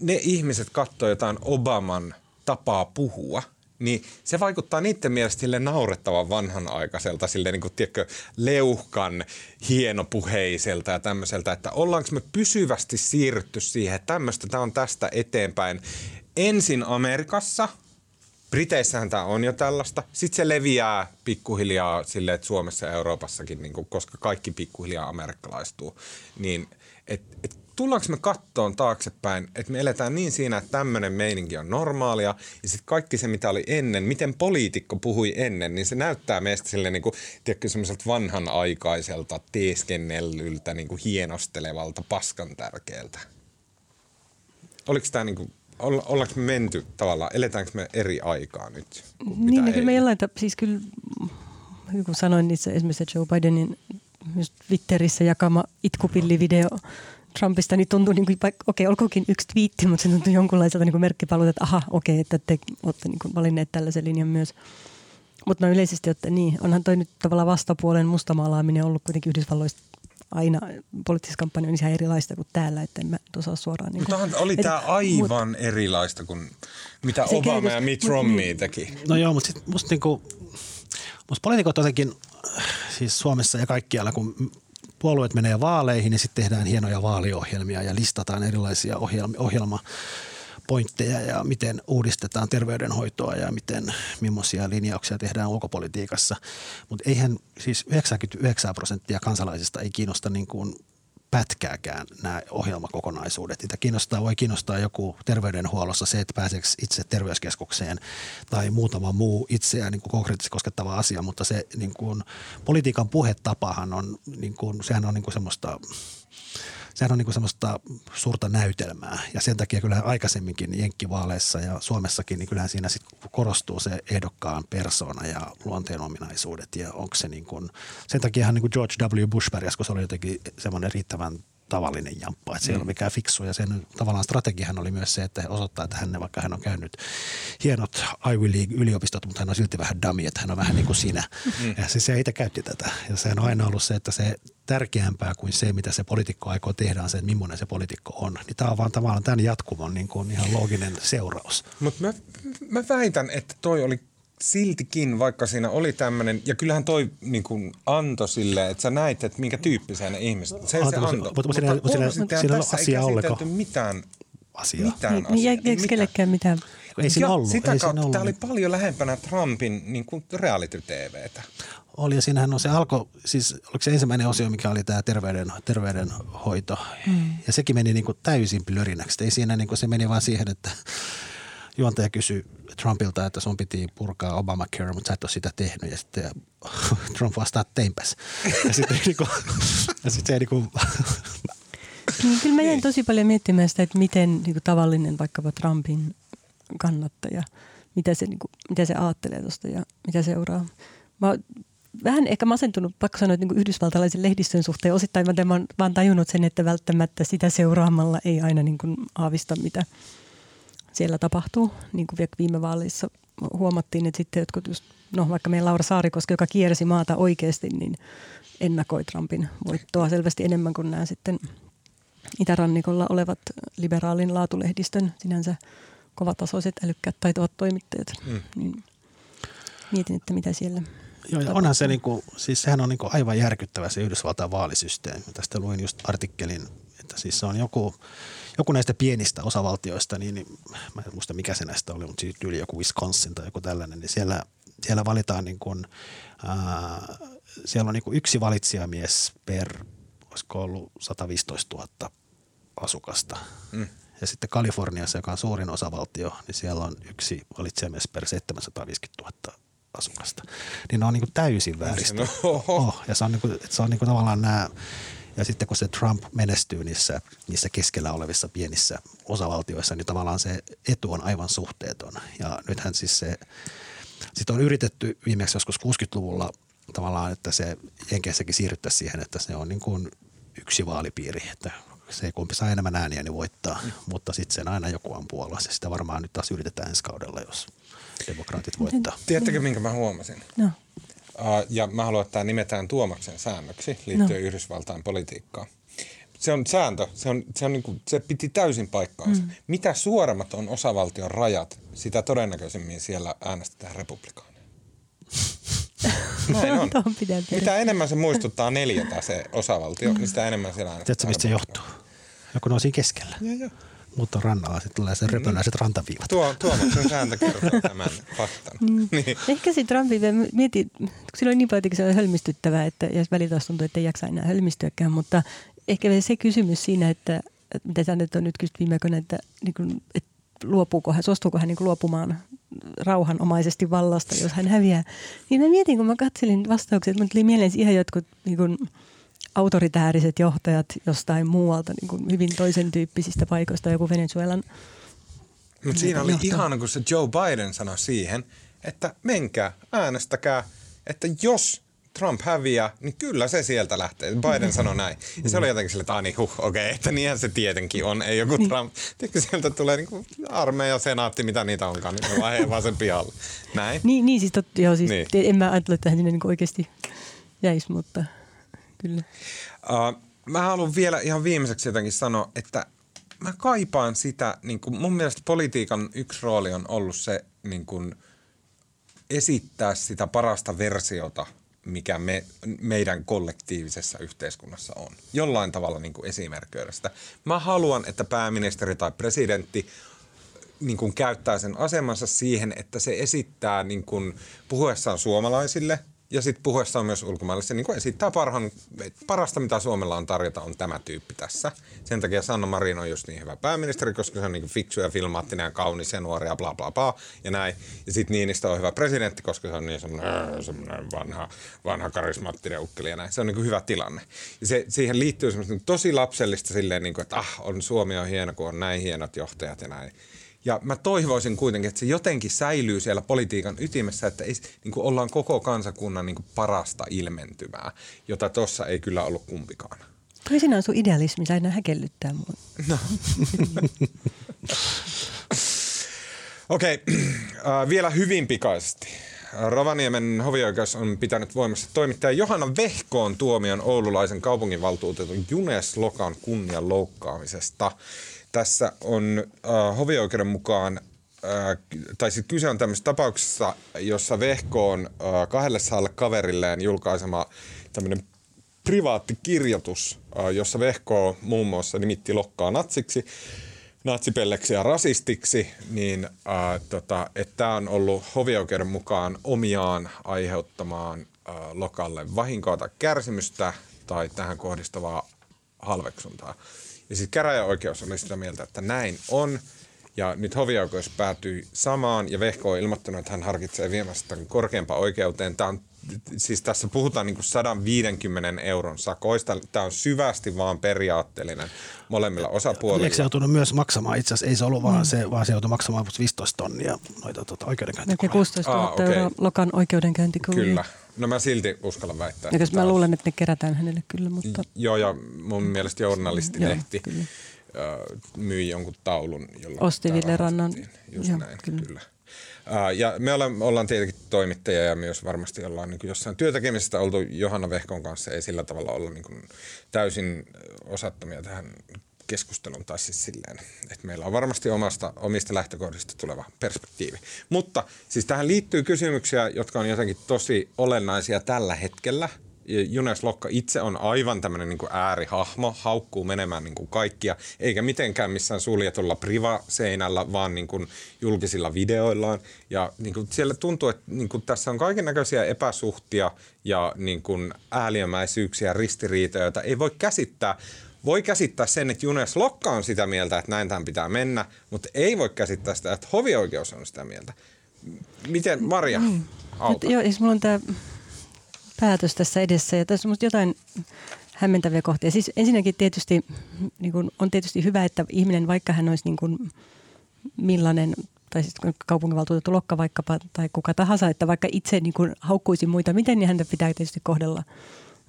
ne ihmiset katsoo jotain Obaman tapaa puhua, niin se vaikuttaa niiden mielestä sille naurettavan vanhanaikaiselta, sille niin kuin, tiedätkö, leuhkan hienopuheiselta ja tämmöiseltä, että ollaanko me pysyvästi siirrytty siihen, että tämmöistä, tämä on tästä eteenpäin. Ensin Amerikassa, Briteissähän tämä on jo tällaista. Sitten se leviää pikkuhiljaa silleen, että Suomessa ja Euroopassakin, niin kuin, koska kaikki pikkuhiljaa amerikkalaistuu. Niin, et, et, tullaanko me kattoon taaksepäin, että me eletään niin siinä, että tämmöinen meininki on normaalia. Ja sitten kaikki se, mitä oli ennen, miten poliitikko puhui ennen, niin se näyttää meistä silleen, niin kuin, tiedätkö, semmoiselta vanhanaikaiselta, teeskennellyltä, niin kuin hienostelevalta, paskan tärkeältä. Oliko tämä niin kuin, olla- ollaanko me menty tavallaan, eletäänkö me eri aikaa nyt? Niin, no kyllä me jollain tap- siis kyllä, hyvin kun sanoin, niin se esimerkiksi Joe Bidenin Twitterissä jakama itkupillivideo Trumpista, niin tuntui, niin kuin, vaikka, okei, olkoonkin yksi twiitti, mutta se tuntui jonkunlaiselta niin merkkipalvelta, että aha, okei, että te olette niin kuin valinneet tällaisen linjan myös. Mutta no yleisesti ottaen niin, onhan toi nyt tavallaan vastapuolen mustamaalaaminen ollut kuitenkin Yhdysvalloista aina poliittisessa kampanjoissa ihan erilaista kuin täällä, että en mä osaa suoraan. Niin Mutta onhan- oli et- tämä aivan mut, erilaista kuin mitä Obama kehitys- ja Mitt mut- Romney teki. No joo, mutta sit musta, niinku, musta poliitikot jotenkin, siis Suomessa ja kaikkialla, kun puolueet menee vaaleihin, niin sitten tehdään hienoja vaaliohjelmia ja listataan erilaisia ohjelma, ohjelma pointteja ja miten uudistetaan terveydenhoitoa ja miten, millaisia linjauksia tehdään ulkopolitiikassa. Mutta eihän siis 99 prosenttia kansalaisista ei kiinnosta niin kuin pätkääkään nämä ohjelmakokonaisuudet. Niitä kiinnostaa, voi kiinnostaa joku terveydenhuollossa se, että pääseekö itse terveyskeskukseen tai muutama muu itseään niin konkreettisesti koskettava asia, mutta se niin kuin, politiikan puhetapahan on, niin kuin, sehän on niin kuin semmoista sehän on niin semmoista suurta näytelmää ja sen takia kyllä aikaisemminkin Jenkkivaaleissa ja Suomessakin, niin kyllähän siinä sit korostuu se ehdokkaan persona ja luonteen ominaisuudet ja onko se niin kuin, sen takiahan niin kuin George W. Bush pärjäs, kun se oli jotenkin semmoinen riittävän tavallinen jamppa, että se ei mm. ole mikään fiksu ja sen tavallaan strategiahan oli myös se, että osoittaa, että hän, vaikka hän on käynyt hienot Ivy League-yliopistot, mutta hän on silti vähän dummy, että hän on vähän niin kuin sinä. Mm. Ja se, se itse käytti tätä ja sehän on aina ollut se, että se tärkeämpää kuin se, mitä se poliitikko aikoo tehdä, on se, että millainen se poliitikko on. Niin tämä on vaan tavallaan tämän jatkumon niin kuin ihan looginen seuraus. Mutta mä, mä väitän, että toi oli siltikin, vaikka siinä oli tämmöinen, ja kyllähän toi niin kuin antoi sille, että sä näit, että minkä tyyppisiä ne ihmiset. Se, se antoi. Mutta, siinä, mutta siinä, siinä, siinä tässä asia ei käsitelty mitään asiaa. Mitään niin, asiaa. Niin, Eikö kellekään mitään? Ei siinä ollut. Sitä ei kautta siinä tämä oli ollut. paljon lähempänä Trumpin niin kuin reality-TVtä. Oli ja siinähän on se alko, siis oliko se ensimmäinen osio, mikä oli tämä terveyden, terveydenhoito. Mm. Ja sekin meni niin kuin täysin plörinäksi. Ei siinä niin kuin, se meni vaan siihen, että juontaja kysyi Trumpilta, että sun piti purkaa Obamacare, mutta sä et ole sitä tehnyt. Ja sitten Trump vastaa, teinpäs. Ja sitten niin kuin, ja sitten se niin kuin, Niin, kyllä mä jäin tosi paljon miettimään sitä, että miten niin kuin tavallinen vaikkapa Trumpin kannattaja, mitä se, niin kuin, mitä se ajattelee tuosta ja mitä seuraa. Mä oon vähän ehkä masentunut, pakko sanoa, että niin yhdysvaltalaisen lehdistön suhteen osittain mä oon vaan tajunnut sen, että välttämättä sitä seuraamalla ei aina niin kuin aavista, mitä siellä tapahtuu. Niin kuin viime vaaleissa huomattiin, että sitten jotkut just, no vaikka meidän Laura Saarikoski, joka kiersi maata oikeasti, niin ennakoi Trumpin voittoa selvästi enemmän kuin nämä sitten itärannikolla olevat liberaalin laatulehdistön sinänsä kovatasoiset, älykkäät, taitavat toimittajat. Mm. Niin mietin, että mitä siellä Joo, ja onhan se, niinku, siis sehän on niinku aivan järkyttävä se Yhdysvaltain vaalisysteemi. Tästä luin just artikkelin, että siis se on joku, joku näistä pienistä osavaltioista, niin, niin mä en muista mikä se näistä oli, mutta siis yli joku Wisconsin tai joku tällainen, niin siellä, siellä valitaan niin kuin, ää, siellä on niin kuin yksi valitsijamies per, olisiko ollut 115 000 asukasta. Mm. Ja sitten Kaliforniassa, joka on suurin osavaltio, niin siellä on yksi valitsijamies per 750 000 asukasta. Niin ne on niin kuin täysin vääristä. Oh, ja se on, niin kuin, se on niin kuin tavallaan nämä, ja sitten kun se Trump menestyy niissä, niissä keskellä olevissa pienissä osavaltioissa, niin tavallaan se etu on aivan suhteeton. Ja nythän siis se, sitten on yritetty viimeksi joskus 60-luvulla tavallaan, että se Jenkeissäkin siirryttäisiin siihen, että se on niin kuin yksi vaalipiiri, että se kumpi saa enemmän ääniä, niin voittaa, mm. mutta sitten sen aina joku on puolella. Sitä varmaan nyt taas yritetään ensi kaudella, jos demokraatit voittaa. Tiedättekö, minkä mä huomasin? No. Ja mä haluan, että tämä nimetään Tuomaksen säännöksi liittyen no. Yhdysvaltain politiikkaan. Se on sääntö, se, on, se, on niin kuin, se piti täysin paikkaansa. Mm. Mitä suoremmat on osavaltion rajat, sitä todennäköisemmin siellä äänestetään republikaaneja. Näin on. Mitä enemmän se muistuttaa neljätä se osavaltio, mm. niin sitä enemmän siellä äänestetään. Tiedätkö, mistä se johtuu? Joku on siinä keskellä. Joo, joo mutta rannalla sitten tulee se röpöläiset mm. rantaviivat. Tuo, Tuomaksen sääntö kertoo tämän faktan. Mm. niin. Ehkä se Trumpin, mietin, kun sillä oli niin paljon se oli hölmistyttävää, että, ja välillä taas tuntuu, että ei jaksa enää hölmistyäkään, mutta ehkä se kysymys siinä, että, että mitä sä nyt on nyt kysyt viime aikoina, että, niin kuin, että luopuuko hän, suostuuko hän niin kuin luopumaan rauhanomaisesti vallasta, jos hän häviää. Niin mä mietin, kun mä katselin vastauksia, että tuli mieleen ihan jotkut niin kuin, autoritääriset johtajat jostain muualta, niin kuin hyvin toisen tyyppisistä paikoista, joku Venezuelan Mutta siinä oli johto. ihana, kun se Joe Biden sanoi siihen, että menkää, äänestäkää, että jos Trump häviää, niin kyllä se sieltä lähtee. Biden sanoi näin. Ja se oli jotenkin sille, että niin huh, okei, okay, että niinhän se tietenkin on. Ei joku niin. Trump. Tiedätkö, sieltä tulee niin kuin armeija, senaatti, mitä niitä onkaan, niin ne vaan vaan sen pihalle. Näin. Niin, niin siis, tot, joo, siis niin. en mä ajattele, että hän sinne niin oikeasti jäisi, mutta – kyllä. Uh, mä haluan vielä ihan viimeiseksi jotenkin sanoa, että mä kaipaan sitä, niin kuin mun mielestä politiikan yksi rooli on ollut se niin kuin esittää sitä parasta versiota, mikä me, meidän kollektiivisessa yhteiskunnassa on. Jollain tavalla niin kuin esimerkköidä sitä. Mä haluan, että pääministeri tai presidentti niin kuin käyttää sen asemansa siihen, että se esittää niin kuin puhuessaan suomalaisille – ja sitten puhuessa on myös ulkomaille, se niin esittää parhaan, parasta, mitä Suomella on tarjota, on tämä tyyppi tässä. Sen takia Sanna Marin on just niin hyvä pääministeri, koska se on niin fiksu ja filmaattinen ja kaunis ja nuori ja bla bla bla ja näin. Ja sitten Niinistä on hyvä presidentti, koska se on niin semmoinen, semmoinen vanha, vanha karismaattinen ukkeli ja näin. Se on niin hyvä tilanne. Ja se, siihen liittyy semmoista tosi lapsellista silleen, niin kuin, että ah, on Suomi on hieno, kun on näin hienot johtajat ja näin. Ja mä toivoisin kuitenkin, että se jotenkin säilyy siellä politiikan ytimessä, että ei, niin kuin ollaan koko kansakunnan niin kuin parasta ilmentymää, jota tuossa ei kyllä ollut kumpikaan. Toi sinä on sun idealismi, aina häkellyttää mua. No. Okei, okay. uh, vielä hyvin pikaisesti. Rovaniemen hovioikeus on pitänyt voimassa toimittaja Johanna Vehkoon tuomion oululaisen kaupunginvaltuutetun Junes Lokan kunnian loukkaamisesta tässä on äh, hovioikeuden mukaan äh, tai siis kyse on tämmöisessä tapauksessa, jossa Vehko on äh, kahdelle saalle kaverilleen julkaisema tämmöinen privaatti kirjoitus, äh, jossa Vehko muun muassa nimitti Lokkaa natsiksi, natsipelleksi ja rasistiksi, niin äh, tota, tämä on ollut hovioikeuden mukaan omiaan aiheuttamaan äh, Lokalle vahinkoa tai kärsimystä tai tähän kohdistavaa halveksuntaa. Ja sitten käräjäoikeus oli sitä mieltä, että näin on. Ja nyt hovioikeus päätyi samaan ja Vehko on ilmoittanut, että hän harkitsee viemästä korkeampaan oikeuteen. Tämä on, siis tässä puhutaan niin kuin 150 euron sakoista. Tämä on syvästi vaan periaatteellinen molemmilla osapuolilla. Eikö se joutunut myös maksamaan? Itse asiassa ei se ollut vaan mm. se, vaan se joutui maksamaan 15 tonnia noita tuota, oikeudenkäyntikuluja. 16 000 okay. euroa Lokan oikeudenkäyntikuluja. Kyllä. No mä silti uskallan väittää. Ja mä luulen, että ne kerätään hänelle kyllä, mutta... Joo, ja mun mielestä journalistilehti Joo, myi jonkun taulun, jolla Osti Ville Rannan. Just Joo, näin, kyllä. kyllä. Ja me ollaan, ollaan tietenkin toimittajia ja myös varmasti ollaan niin jossain työtekemisestä oltu Johanna Vehkon kanssa. Ei sillä tavalla olla niin täysin osattomia tähän keskustelun tai siis silleen, että meillä on varmasti omasta, omista lähtökohdista tuleva perspektiivi. Mutta siis tähän liittyy kysymyksiä, jotka on jotenkin tosi olennaisia tällä hetkellä. Junes Lokka itse on aivan tämmöinen niin äärihahmo, haukkuu menemään niin kuin kaikkia, eikä mitenkään missään suljetulla priva-seinällä, vaan niin kuin julkisilla videoillaan. Ja niin kuin siellä tuntuu, että niin kuin tässä on kaiken näköisiä epäsuhtia ja niin kuin ääliömäisyyksiä, ristiriitoja, joita ei voi käsittää voi käsittää sen, että Junes Lokka on sitä mieltä, että näin tämän pitää mennä, mutta ei voi käsittää sitä, että hovioikeus on sitä mieltä. Miten, Maria, mm. Nyt, joo, siis mulla on tämä päätös tässä edessä ja tässä on jotain hämmentäviä kohtia. Siis ensinnäkin tietysti niin kun, on tietysti hyvä, että ihminen, vaikka hän olisi niin kun, millainen tai siis kaupunginvaltuutettu Lokka vaikkapa tai kuka tahansa, että vaikka itse niin kun, haukkuisi muita miten, niin häntä pitää tietysti kohdella –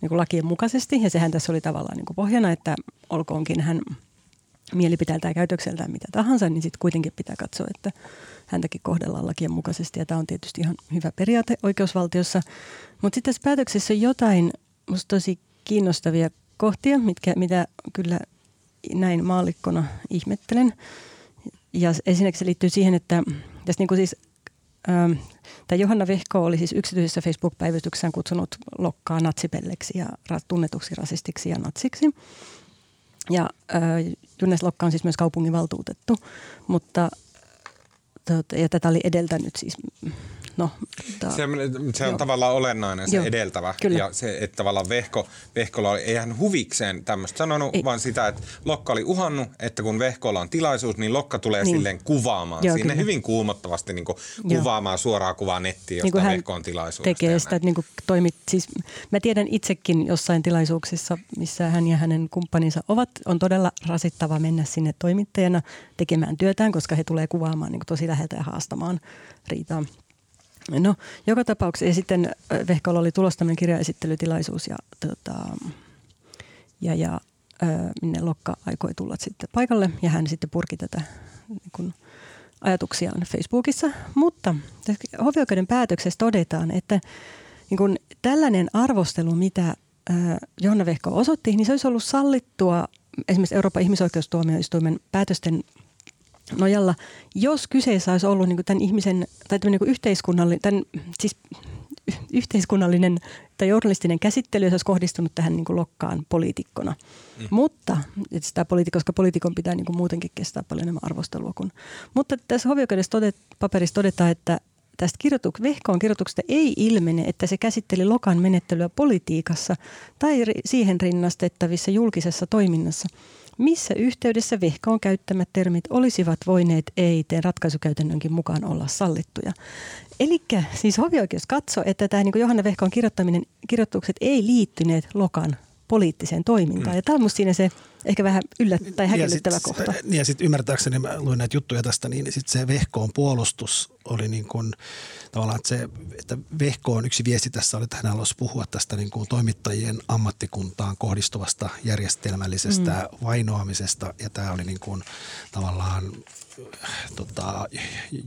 niin kuin lakien mukaisesti. Ja sehän tässä oli tavallaan niin kuin pohjana, että olkoonkin hän mielipiteeltään käytökseltään mitä tahansa, niin sitten kuitenkin pitää katsoa, että häntäkin kohdellaan lakien mukaisesti. Ja tämä on tietysti ihan hyvä periaate oikeusvaltiossa. Mutta sitten tässä päätöksessä on jotain musta tosi kiinnostavia kohtia, mitkä, mitä kyllä näin maallikkona ihmettelen. Ja ensinnäkin se liittyy siihen, että tässä niin kuin siis ähm, Tämä Johanna Vehko oli siis yksityisessä Facebook-päivityksessään kutsunut Lokkaa natsipelleksi ja tunnetuksi rasistiksi ja natsiksi. Ja äh, Junnes Lokka on siis myös kaupunginvaltuutettu, mutta ja tätä oli edeltänyt siis No, ta- se, se on joo. tavallaan olennainen, se joo, edeltävä. Kyllä. Ja se, että tavallaan Vehko, Vehkolla oli, ei hän huvikseen tämmöistä sanonut, ei. vaan sitä, että Lokka oli uhannut, että kun Vehkolla on tilaisuus, niin Lokka tulee niin. silleen kuvaamaan joo, sinne kyllä. hyvin kuumottavasti niin kuin kuvaamaan suoraa kuvaa nettiin, josta niin Vehko on tilaisuus. tekee sitä, että niin kuin toimit, siis mä tiedän itsekin jossain tilaisuuksissa, missä hän ja hänen kumppaninsa ovat, on todella rasittava mennä sinne toimittajana tekemään työtään, koska he tulee kuvaamaan niin kuin tosi läheltä ja haastamaan riitaa. No, joka tapauksessa. Sitten Vehkolla oli tulossa tämmöinen kirjaesittelytilaisuus ja, tota, ja, ja minne Lokka aikoi tulla sitten paikalle ja hän sitten purki tätä niin kun, ajatuksiaan Facebookissa. Mutta hovioikeuden päätöksessä todetaan, että niin kun, tällainen arvostelu, mitä Johanna Vehko osoitti, niin se olisi ollut sallittua esimerkiksi Euroopan ihmisoikeustuomioistuimen päätösten nojalla, jos kyseessä olisi ollut niin tämän ihmisen tai niin yhteiskunnallinen, tämän, siis yhteiskunnallinen tai journalistinen käsittely, jos olisi kohdistunut tähän niin kuin lokkaan poliitikkona. Mm. Mutta, sitä poliiti, koska poliitikon pitää niin kuin muutenkin kestää paljon enemmän arvostelua kuin. Mutta tässä hovioikeudessa todet, paperissa todetaan, että tästä kirjoituk- Vehkoon kirjoituksesta ei ilmene, että se käsitteli Lokan menettelyä politiikassa tai ri- siihen rinnastettavissa julkisessa toiminnassa. Missä yhteydessä Vehkoon käyttämät termit olisivat voineet EITn ratkaisukäytännönkin mukaan olla sallittuja? Eli siis hovioikeus katsoi, että tämä niin Johanna Vehkoon kirjoittaminen, kirjoitukset ei liittyneet Lokan poliittiseen toimintaan. Mm. Ja tämä on musta siinä se ehkä vähän yllät- tai häkellyttävä ja sit, kohta. Niin ja sitten ymmärtääkseni, mä luin näitä juttuja tästä, niin sitten se Vehkoon puolustus oli niin kuin, tavallaan, että, se, että Vehkoon yksi viesti tässä oli, että hän haluaisi puhua tästä niin kuin toimittajien ammattikuntaan kohdistuvasta järjestelmällisestä mm. vainoamisesta. Ja tämä oli niin kuin, tavallaan tota,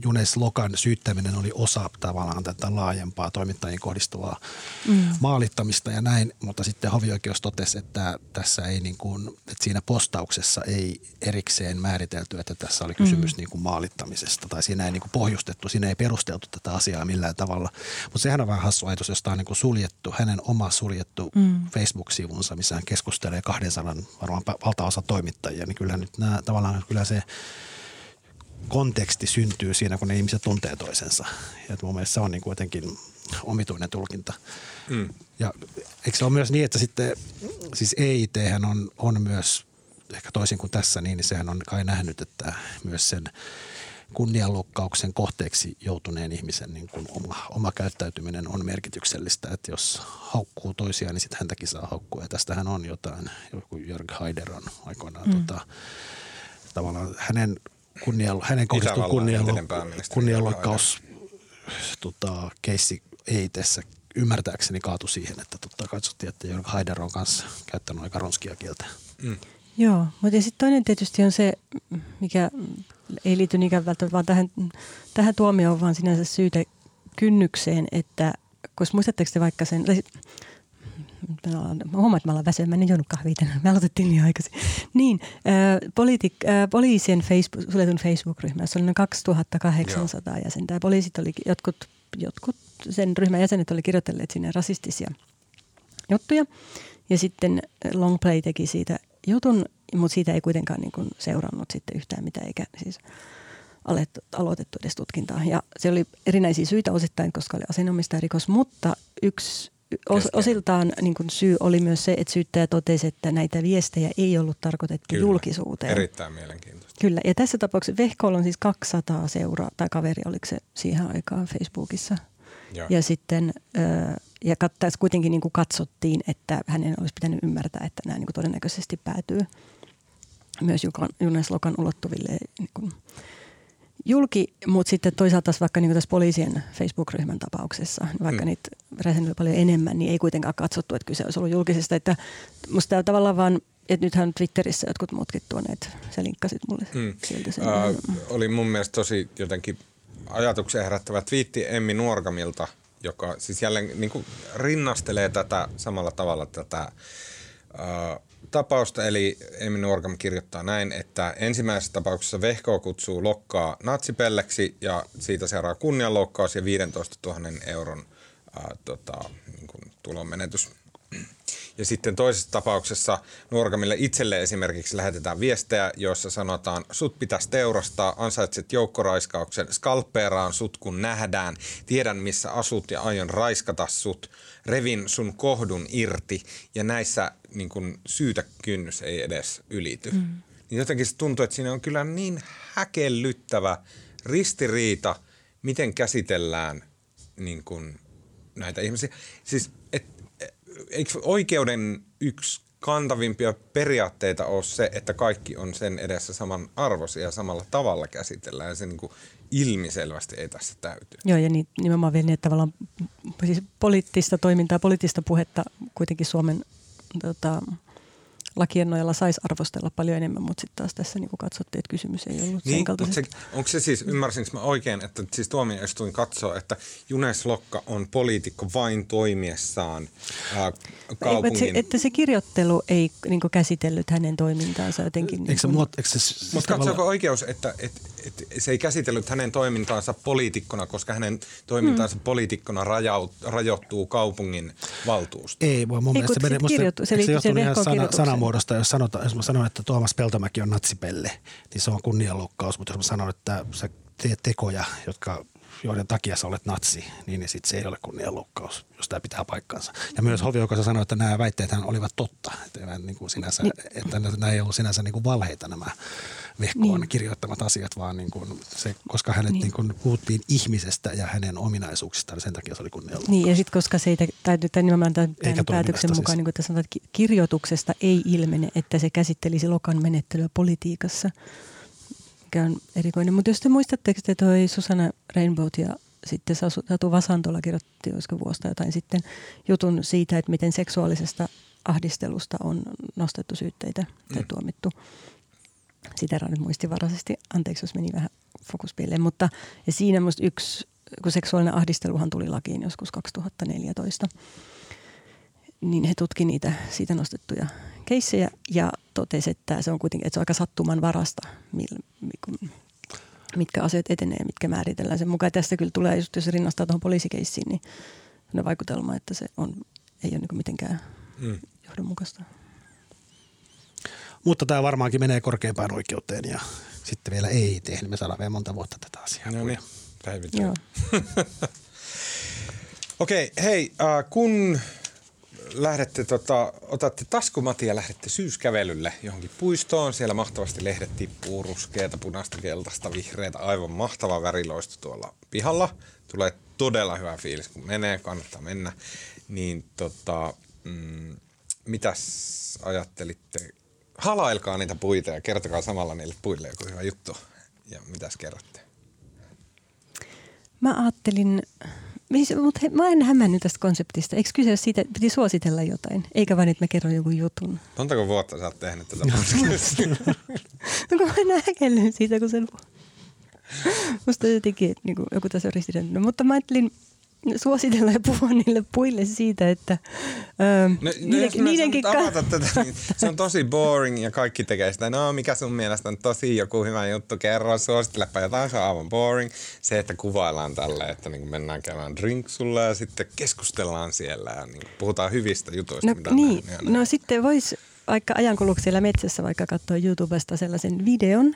Junes Lokan syyttäminen oli osa tavallaan tätä laajempaa toimittajien kohdistuvaa mm. maalittamista ja näin, mutta sitten hovioikeus totesi, että tässä ei niin kuin, että siinä postauksessa ei erikseen määritelty, että tässä oli kysymys mm. niin kuin maalittamisesta tai siinä ei niin kuin pohjustettu, siinä ei perusteltu tätä asiaa millään tavalla. Mutta sehän on vähän hassu ajatus, josta on niin kuin suljettu, hänen oma suljettu mm. Facebook-sivunsa, missä hän keskustelee 200 varmaan valtaosa toimittajia, niin kyllä nyt nämä tavallaan kyllä se konteksti syntyy siinä, kun ne ihmiset tuntee toisensa. Ja mun mielestä se on niin jotenkin omituinen tulkinta. Mm. Ja eikö se ole myös niin, että sitten siis EIT on, on myös, ehkä toisin kuin tässä, niin sehän on kai nähnyt, että myös sen kunnianloukkauksen kohteeksi joutuneen ihmisen niin kuin oma, oma käyttäytyminen on merkityksellistä. Että jos haukkuu toisiaan, niin sitten häntäkin saa haukkua. Ja tästähän on jotain, joku Jörg Haider on aikoinaan mm. tota, tavallaan hänen kunnia, hänen kohdistuu kunnianloukkaus tota, keissi ei tässä ymmärtääkseni kaatu siihen, että totta katsottiin, että Jörg Haider on kanssa käyttänyt aika ronskia kieltä. Mm. Joo, mutta sitten toinen tietysti on se, mikä ei liity niinkään välttämättä vaan tähän, tähän tuomioon, vaan sinänsä syytä kynnykseen, että koska muistatteko te vaikka sen, mä huomaan, että mä ollaan väsyä, mä en juonut kahvia tänään, me aloitettiin niin aikaisin. Niin, äh, poliitik, äh, poliisien Facebook, suljetun Facebook-ryhmä, se oli noin 2800 Joo. jäsentä. Poliisit oli, jotkut, jotkut sen ryhmän jäsenet oli kirjoitelleet sinne rasistisia juttuja. Ja sitten Longplay teki siitä jutun, mutta siitä ei kuitenkaan niin kuin seurannut sitten yhtään mitään, eikä siis alettu, aloitettu edes tutkintaa. Ja se oli erinäisiä syitä osittain, koska oli asianomistajarikos, mutta yksi os, osiltaan niin kuin syy oli myös se, että syyttäjä totesi, että näitä viestejä ei ollut tarkoitettu Kyllä, julkisuuteen. erittäin mielenkiintoista. Kyllä, ja tässä tapauksessa Vehkolla on siis 200 seuraa, tai kaveri oliko se siihen aikaan Facebookissa. Joo. Ja sitten, ja tässä kuitenkin niin kuin katsottiin, että hänen olisi pitänyt ymmärtää, että nämä niin kuin todennäköisesti päätyy myös Junes Lokan ulottuville niin kuin julki, mutta sitten toisaalta vaikka niin tässä poliisien Facebook-ryhmän tapauksessa, niin vaikka mm. niitä oli paljon enemmän, niin ei kuitenkaan katsottu, että kyse olisi ollut julkisesta. Että musta tämä tavallaan vaan, että nythän Twitterissä jotkut muutkin tuoneet, sä linkkasit mulle mm. sieltä sen. Uh, oli mun mielestä tosi jotenkin ajatuksen herättävä twiitti Emmi Nuorgamilta, joka siis jälleen niin kuin rinnastelee tätä samalla tavalla tätä uh, tapausta, eli Emmi Nuorgam kirjoittaa näin, että ensimmäisessä tapauksessa Vehko kutsuu Lokkaa natsipelleksi ja siitä seuraa kunnianloukkaus ja 15 000 euron ää, tota, niin kuin tulonmenetys. Ja sitten toisessa tapauksessa Nuorgamille itselle esimerkiksi lähetetään viestejä, joissa sanotaan, sut pitäisi teurastaa, ansaitset joukkoraiskauksen, skalppeeraan sut kun nähdään, tiedän missä asut ja aion raiskata sut, revin sun kohdun irti. Ja näissä niin kun, syytä kynnys ei edes ylity. Mm. Niin jotenkin se tuntuu, että siinä on kyllä niin häkellyttävä ristiriita, miten käsitellään niin kun, näitä ihmisiä. Siis, et, eikö oikeuden yksi kantavimpia periaatteita ole se, että kaikki on sen edessä saman arvoisia ja samalla tavalla käsitellään ja se niin kuin ilmiselvästi ei tässä täyty. Joo ja niin, nimenomaan vielä niin, että tavallaan siis poliittista toimintaa, poliittista puhetta kuitenkin Suomen tota, lakien nojalla saisi arvostella paljon enemmän, mutta sitten taas tässä niin katsottiin, että kysymys ei ollut niin, sen se, onko se siis, ymmärsinkö mä oikein, että siis tuomioistuin katsoo, että Junes Lokka on poliitikko vain toimiessaan ää, kaupungin... Ei, että, se, että se kirjoittelu ei niin käsitellyt hänen toimintaansa jotenkin. Eikö niin kuin... Mutta katsoako oikeus, että, että et se ei käsitellyt hänen toimintaansa poliitikkona, koska hänen toimintaansa hmm. poliitikkona rajaut, rajoittuu kaupungin valtuusta. Ei, vaan mun Ei, mielestä se, se musta, kirjoitu- se liittyy johtuu ihan sana, sanamuodosta, jos, sanotaan, jos mä sanon, että Tuomas Peltomäki on natsipelle, niin se on kunnianloukkaus, mutta jos mä sanon, että sä teet tekoja, jotka joiden takia sä olet natsi, niin sit se ei ole kunnianloukkaus, jos tämä pitää paikkansa. Ja myös Hovioikossa sanoi, että nämä väitteethän olivat totta, että, nämä niin kuin sinänsä, että nämä ei ollut sinänsä niin kuin valheita nämä Vehkoon Niin. kirjoittamat asiat, vaan niin kuin se, koska hänet niin. Niin kuin puhuttiin ihmisestä ja hänen ominaisuuksistaan, niin sen takia se oli kunnianloukkaus. Niin, ja sitten koska se ei täytyy tämän nimenomaan tämän Eikä tämän päätöksen mukaan, siis. niin kuin että sanotaan, että ki- kirjoituksesta ei ilmene, että se käsittelisi Lokan menettelyä politiikassa, mikä on erikoinen. Mutta jos te muistatte, että toi Susanna Rainbow ja sitten Satu Vasantola kirjoitti, olisiko vuosta jotain sitten, jutun siitä, että miten seksuaalisesta ahdistelusta on nostettu syytteitä tai Mm. tuomittu. Sitä nyt muistivaraisesti, anteeksi jos meni vähän fokuspieleen, mutta ja siinä musta yksi, kun seksuaalinen ahdisteluhan tuli lakiin joskus 2014, niin he tutki niitä siitä nostettuja keissejä ja totesi, että se on kuitenkin että se on aika sattuman varasta, mitkä asiat etenee ja mitkä määritellään sen mukaan. Ja tästä kyllä tulee, just jos rinnastaa tuohon poliisikeissiin, niin sellainen vaikutelma, että se on, ei ole niin mitenkään Mm. johdonmukaista. Mutta tämä varmaankin menee korkeimpaan oikeuteen ja sitten vielä ei tee, niin me saadaan vielä monta vuotta tätä asiaa. No niin. Okei, hei, äh, kun lähdette, tota, otatte taskumatin ja lähdette syyskävelylle johonkin puistoon, siellä mahtavasti lehdet tippuu ruskeata, punaista, keltaista, vihreitä, aivan mahtava väriloisto tuolla pihalla. Tulee todella hyvä fiilis, kun menee, kannattaa mennä. Niin tota, mm, mitäs ajattelitte? Halailkaa niitä puita ja kertokaa samalla niille puille joku hyvä juttu. Ja mitäs kerrotte? Mä ajattelin, mutta he, mä en hämännyt tästä konseptista. Eikö kyse siitä, että piti suositella jotain, eikä vain, että mä kerron jonkun jutun. Montako vuotta sä oot tehnyt tätä podcastia? No kun mä näkellyn siitä, kun se Musta jotenkin niin kuin, joku tässä on ristiriitainen. Mutta mä ajattelin suositella ja puhua niille puille siitä, että öö, No, no jos niidenkin, ka- tätä, niin se on tosi boring ja kaikki tekee sitä. No mikä sun mielestä on tosi joku hyvä juttu, kerro, suosittelepa jotain, se on aivan boring. Se, että kuvaillaan tälle, että niin mennään käymään drinksulla ja sitten keskustellaan siellä ja niin puhutaan hyvistä jutuista, No, mitä niin, näin. no sitten voisi vaikka ajankuluksi siellä metsässä vaikka katsoa YouTubesta sellaisen videon,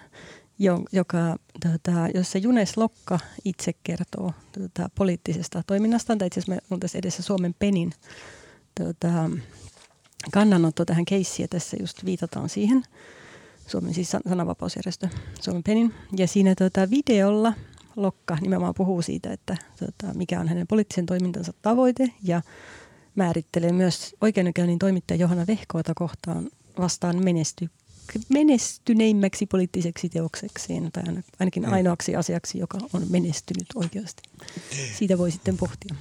joka, tota, jossa Junes Lokka itse kertoo tota, poliittisesta toiminnastaan. Tai itse asiassa on tässä edessä Suomen Penin tota, kannanotto tähän keissiin tässä just viitataan siihen. Suomen siis san- sananvapausjärjestö Suomen Penin. Ja siinä tota, videolla Lokka nimenomaan puhuu siitä, että tota, mikä on hänen poliittisen toimintansa tavoite ja määrittelee myös oikeudenkäynnin toimittaja Johanna Vehkoota kohtaan vastaan menesty, menestyneimmäksi poliittiseksi teoksekseen, tai aina- ainakin ainoaksi asiaksi, joka on menestynyt oikeasti. Siitä voi sitten pohtia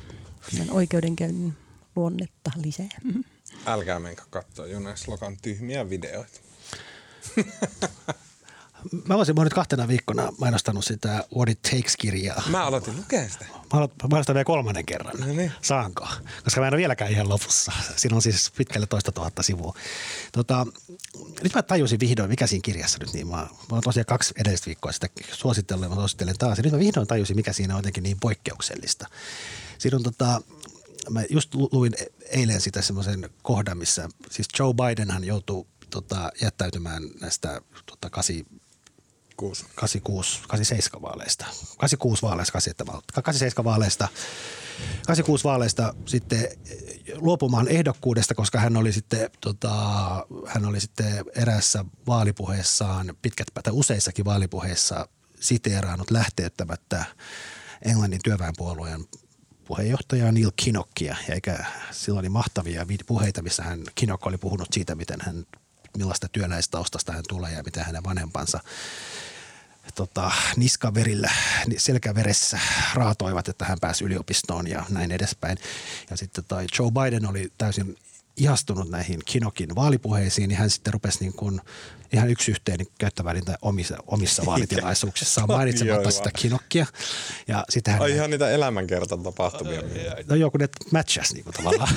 tämän oikeudenkäynnin luonnetta lisää. Älkää menkö katsoa Jonas Lokan tyhmiä videoita. Mä olisin mä nyt kahtena viikkona mainostanut sitä What It Takes-kirjaa. Mä aloitin lukea sitä. Mä mainostan vielä kolmannen kerran. No niin. Saanko? Koska mä en ole vieläkään ihan lopussa. Siinä on siis pitkälle toista tuhatta sivua. Tota, nyt mä tajusin vihdoin, mikä siinä kirjassa nyt niin. Mä, mä oon tosiaan kaksi edellistä viikkoa sitä suositellut ja mä suosittelen taas. Ja nyt mä vihdoin tajusin, mikä siinä on jotenkin niin poikkeuksellista. Siinä on tota, mä just lu- luin eilen sitä semmoisen kohdan, missä siis Joe Bidenhan joutuu tota, jättäytymään näistä tota, kasi, Kuusi. 86, 87 vaaleista. 86 vaaleista, 87, 87 vaaleista. 86 vaaleista sitten luopumaan ehdokkuudesta, koska hän oli sitten, tota, hän oli sitten eräässä vaalipuheessaan, pitkät tai useissakin vaalipuheissa siteeraanut lähteyttämättä Englannin työväenpuolueen puheenjohtaja Neil Kinockia, ja eikä sillä oli mahtavia puheita, missä hän, Kinnock oli puhunut siitä, miten hän, millaista työläistaustasta hän tulee ja miten hänen vanhempansa tota, niskaverillä, ni- selkäveressä raatoivat, että hän pääsi yliopistoon ja näin edespäin. Ja sitten toi Joe Biden oli täysin ihastunut näihin Kinokin vaalipuheisiin, niin hän sitten rupesi niin kuin ihan yksi yhteen niin käyttämään niitä omissa, omissa vaalitilaisuuksissaan mainitsematta sitä Kinokkia. Ja sitten hän, ihan niitä elämänkertatapahtumia. no joku ne matchas niin kuin tavallaan.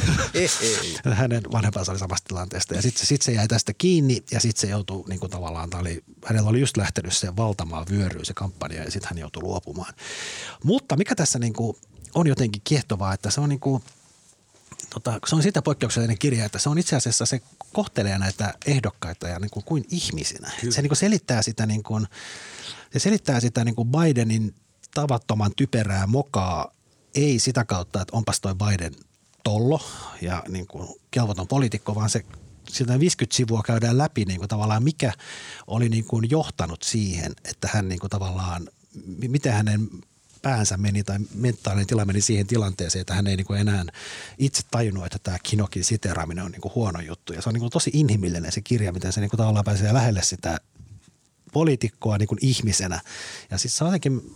Hänen vanhempansa oli samasta tilanteesta ja sitten sit se jäi tästä kiinni ja sitten se joutui niin kuin tavallaan, oli, hänellä oli just lähtenyt se valtamaan vyöryyn se kampanja ja sitten hän joutui luopumaan. Mutta mikä tässä niin kuin on jotenkin kiehtovaa, että se on niin kuin – tota, se on sitä poikkeuksellinen kirja, että se on itse asiassa, se kohtelee näitä ehdokkaita ja niin kuin, kuin ihmisinä. Se niin kuin selittää sitä, niin kuin, se selittää sitä niin kuin Bidenin tavattoman typerää mokaa, ei sitä kautta, että onpas toi Biden tollo ja niin kuin kelvoton poliitikko, vaan se sitä 50 sivua käydään läpi niin kuin tavallaan, mikä oli niin kuin johtanut siihen, että hän niin kuin tavallaan, miten hänen päänsä meni tai mentaalinen tila meni siihen tilanteeseen, että hän ei niin enää itse tajunnut, että tämä Kinokin siteraaminen on niin huono juttu. Ja se on niin tosi inhimillinen se kirja, miten se niin tavallaan pääsee lähelle sitä poliitikkoa niin kuin ihmisenä. Ja sitten se on jotenkin,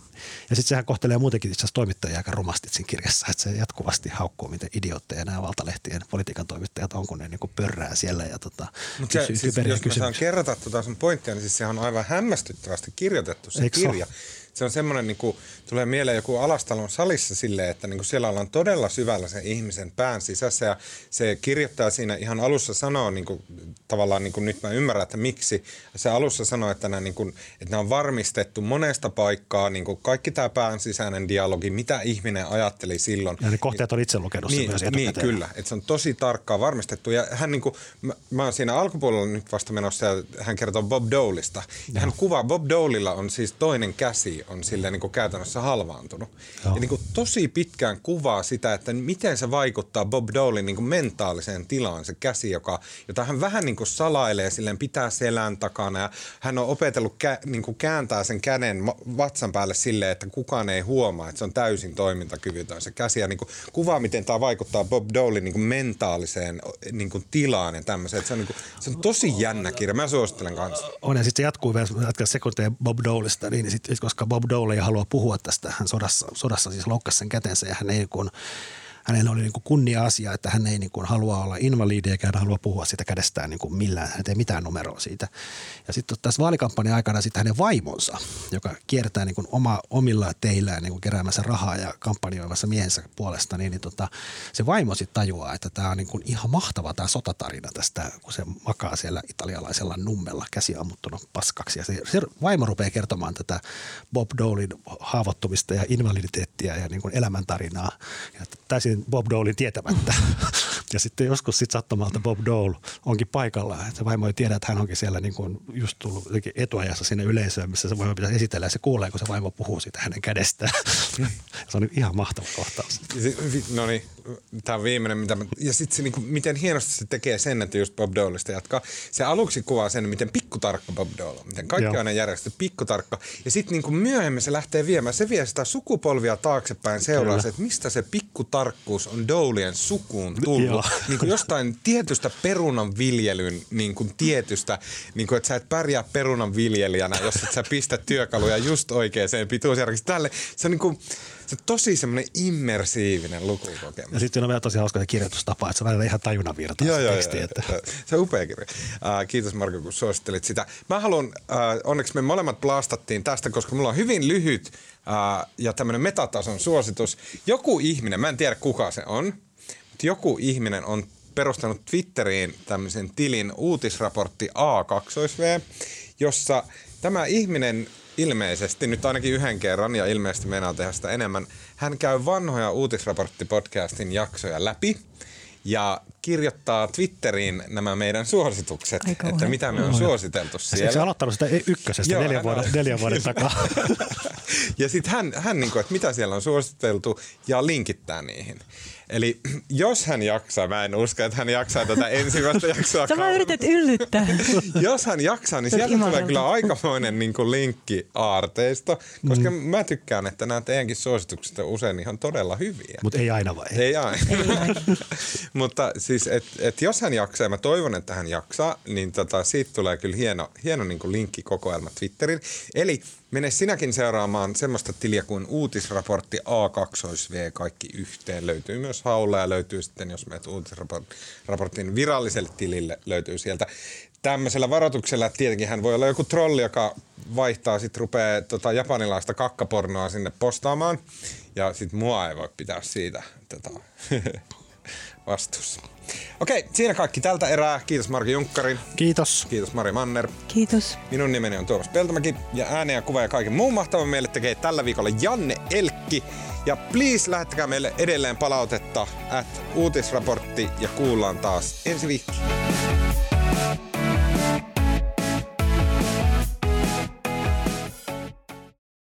ja sitten sehän kohtelee muutenkin itse asiassa toimittajia aika rumasti siinä kirjassa, että se jatkuvasti haukkuu, miten idiootteja nämä valtalehtien politiikan toimittajat on, kun ne niin kuin pörrää siellä ja tota, Mutta siis, jos mä saan kerrata tuota sun pointtia, niin siis sehän on aivan hämmästyttävästi kirjoitettu se Eikö kirja. So? Se on semmoinen, niin kuin, tulee mieleen joku alastalon salissa silleen, että niin kuin siellä ollaan todella syvällä sen ihmisen pään sisässä ja se kirjoittaa siinä ihan alussa sanoo, niin kuin, tavallaan niin kuin nyt mä ymmärrän, että miksi. Se alussa sanoo, että nämä, niin kuin, että nämä on varmistettu monesta paikkaa, niin kuin kaikki tämä pään sisäinen dialogi, mitä ihminen ajatteli silloin. Ja ne kohteet on itse lukenut niin, myös Niin, kyllä, että se on tosi tarkkaan varmistettu. Ja hän niin kuin, mä, mä oon siinä alkupuolella nyt vasta menossa ja hän kertoo Bob Dolesta. Ja hän kuvaa, Bob Dolilla on siis toinen käsi on silleen niin kuin käytännössä halvaantunut. Joo. Ja niin kuin tosi pitkään kuvaa sitä, että miten se vaikuttaa Bob Dolin niin kuin mentaaliseen tilaan, se käsi, joka, jota hän vähän niin kuin salailee, silleen pitää selän takana ja hän on opetellut kä, niin kuin kääntää sen käden vatsan päälle silleen, että kukaan ei huomaa, että se on täysin toimintakyvytön se käsi ja niin kuin kuvaa, miten tämä vaikuttaa Bob Dolin niin kuin mentaaliseen niin kuin tilaan ja tämmöiseen. Se on, niin kuin, se on tosi jännä kirja, mä suosittelen kanssa. On ja sitten se jatkuu vielä, sekunteja Bob Dolista, niin sit, koska Bob Dole ei halua puhua tästä. Hän sodassa, sodassa siis loukkasi sen kätensä ja hän ei kun hänellä oli niin kuin kunnia-asia, että hän ei niin kuin halua olla invalidi eikä hän halua puhua siitä kädestään niin kuin millään. Hän ei mitään numeroa siitä. Ja sitten tässä vaalikampanjan aikana sitten hänen vaimonsa, joka kiertää niin kuin oma, omilla teillään niin kuin keräämässä rahaa ja kampanjoimassa miehensä puolesta, niin, niin tota, se vaimo sitten tajuaa, että tämä on niin kuin ihan mahtava tämä sotatarina tästä, kun se makaa siellä italialaisella nummella käsi ammuttunut paskaksi. Ja se, se vaimo rupeaa kertomaan tätä Bob Dolin haavoittumista ja invaliditeettia ja niin kuin elämäntarinaa. Ja täysin täysin Bob Dolin tietämättä. Ja sitten joskus sit sattumalta Bob Dole onkin paikalla. Se vaimo ei tiedä, että hän onkin siellä niin kuin just tullut etuajassa sinne yleisöön, missä se vaimo pitäisi esitellä ja se kuulee, kun se vaimo puhuu siitä hänen kädestään. se on ihan mahtava kohtaus. No niin, tämä on viimeinen. Mitä mä, ja sitten se, niin kuin, miten hienosti se tekee sen, että just Bob Dolesta jatkaa. Se aluksi kuvaa sen, miten pikkutarkka Bob Dole on. Miten kaikki Joo. on järjestetty pikkutarkka. Ja sitten niin myöhemmin se lähtee viemään. Se vie sitä sukupolvia taaksepäin seuraa se, että mistä se pikkutarkkuus on Dolien sukuun tullut. niin kuin jostain tietystä perunan viljelyn niin kuin tietystä, niin kuin, että sä et pärjää perunan viljelijänä, jos et sä pistä työkaluja just oikeaan pituusjärjestykseen. Tälle se on niin kuin, se on tosi semmoinen immersiivinen lukukokemus. Ja sitten on vielä tosi hauska se kirjoitustapa, että se välillä ihan tajunnan virtaa joo, joo, teksti. Joo, että... Se on upea kirja. Uh, kiitos Marko, kun suosittelit sitä. Mä haluan, uh, onneksi me molemmat blastattiin tästä, koska mulla on hyvin lyhyt uh, ja tämmöinen metatason suositus. Joku ihminen, mä en tiedä kuka se on, mutta joku ihminen on perustanut Twitteriin tämmöisen tilin uutisraportti A2V, jossa tämä ihminen ilmeisesti, nyt ainakin yhden kerran ja ilmeisesti meinaa tehdä sitä enemmän, hän käy vanhoja uutisraporttipodcastin jaksoja läpi ja kirjoittaa Twitteriin nämä meidän suositukset, Aika että mitä me on suositeltu siellä. Se on aloittanut sitä ykkösestä Joo, neljän, vuoden, neljän vuoden takaa. ja sitten hän, hän niin kuin, että mitä siellä on suositeltu ja linkittää niihin. Eli jos hän jaksaa, mä en usko, että hän jaksaa tätä ensimmäistä jaksoa. Sä vaan yrität yllyttää. jos hän jaksaa, niin sieltä tulee kyllä aikamoinen niin kuin linkki aarteista, koska mm. mä tykkään, että nämä teidänkin suositukset on usein ihan todella hyviä. Mutta ei aina vai? Ei aina. Ei aina. Mutta siis, että et jos hän jaksaa, ja mä toivon, että hän jaksaa, niin tota, siitä tulee kyllä hieno, hieno niin kuin linkkikokoelma Twitterin. Eli mene sinäkin seuraamaan semmoista tiliä kuin uutisraportti A2V kaikki yhteen. Löytyy myös haulla ja löytyy sitten, jos menet uutisraportin viralliselle tilille, löytyy sieltä tämmöisellä varoituksella, tietenkin hän voi olla joku trolli, joka vaihtaa, sitten rupeaa tota, japanilaista kakkapornoa sinne postaamaan. Ja sitten mua ei voi pitää siitä tota, vastuussa. Okei, siinä kaikki tältä erää. Kiitos Marki Junkkarin. Kiitos. Kiitos Mari Manner. Kiitos. Minun nimeni on Tuomas Peltomäki ja ääniä ja kuva ja kaiken muun mahtavan meille tekee tällä viikolla Janne Elkki. Ja please lähettäkää meille edelleen palautetta at uutisraportti ja kuullaan taas ensi viikolla.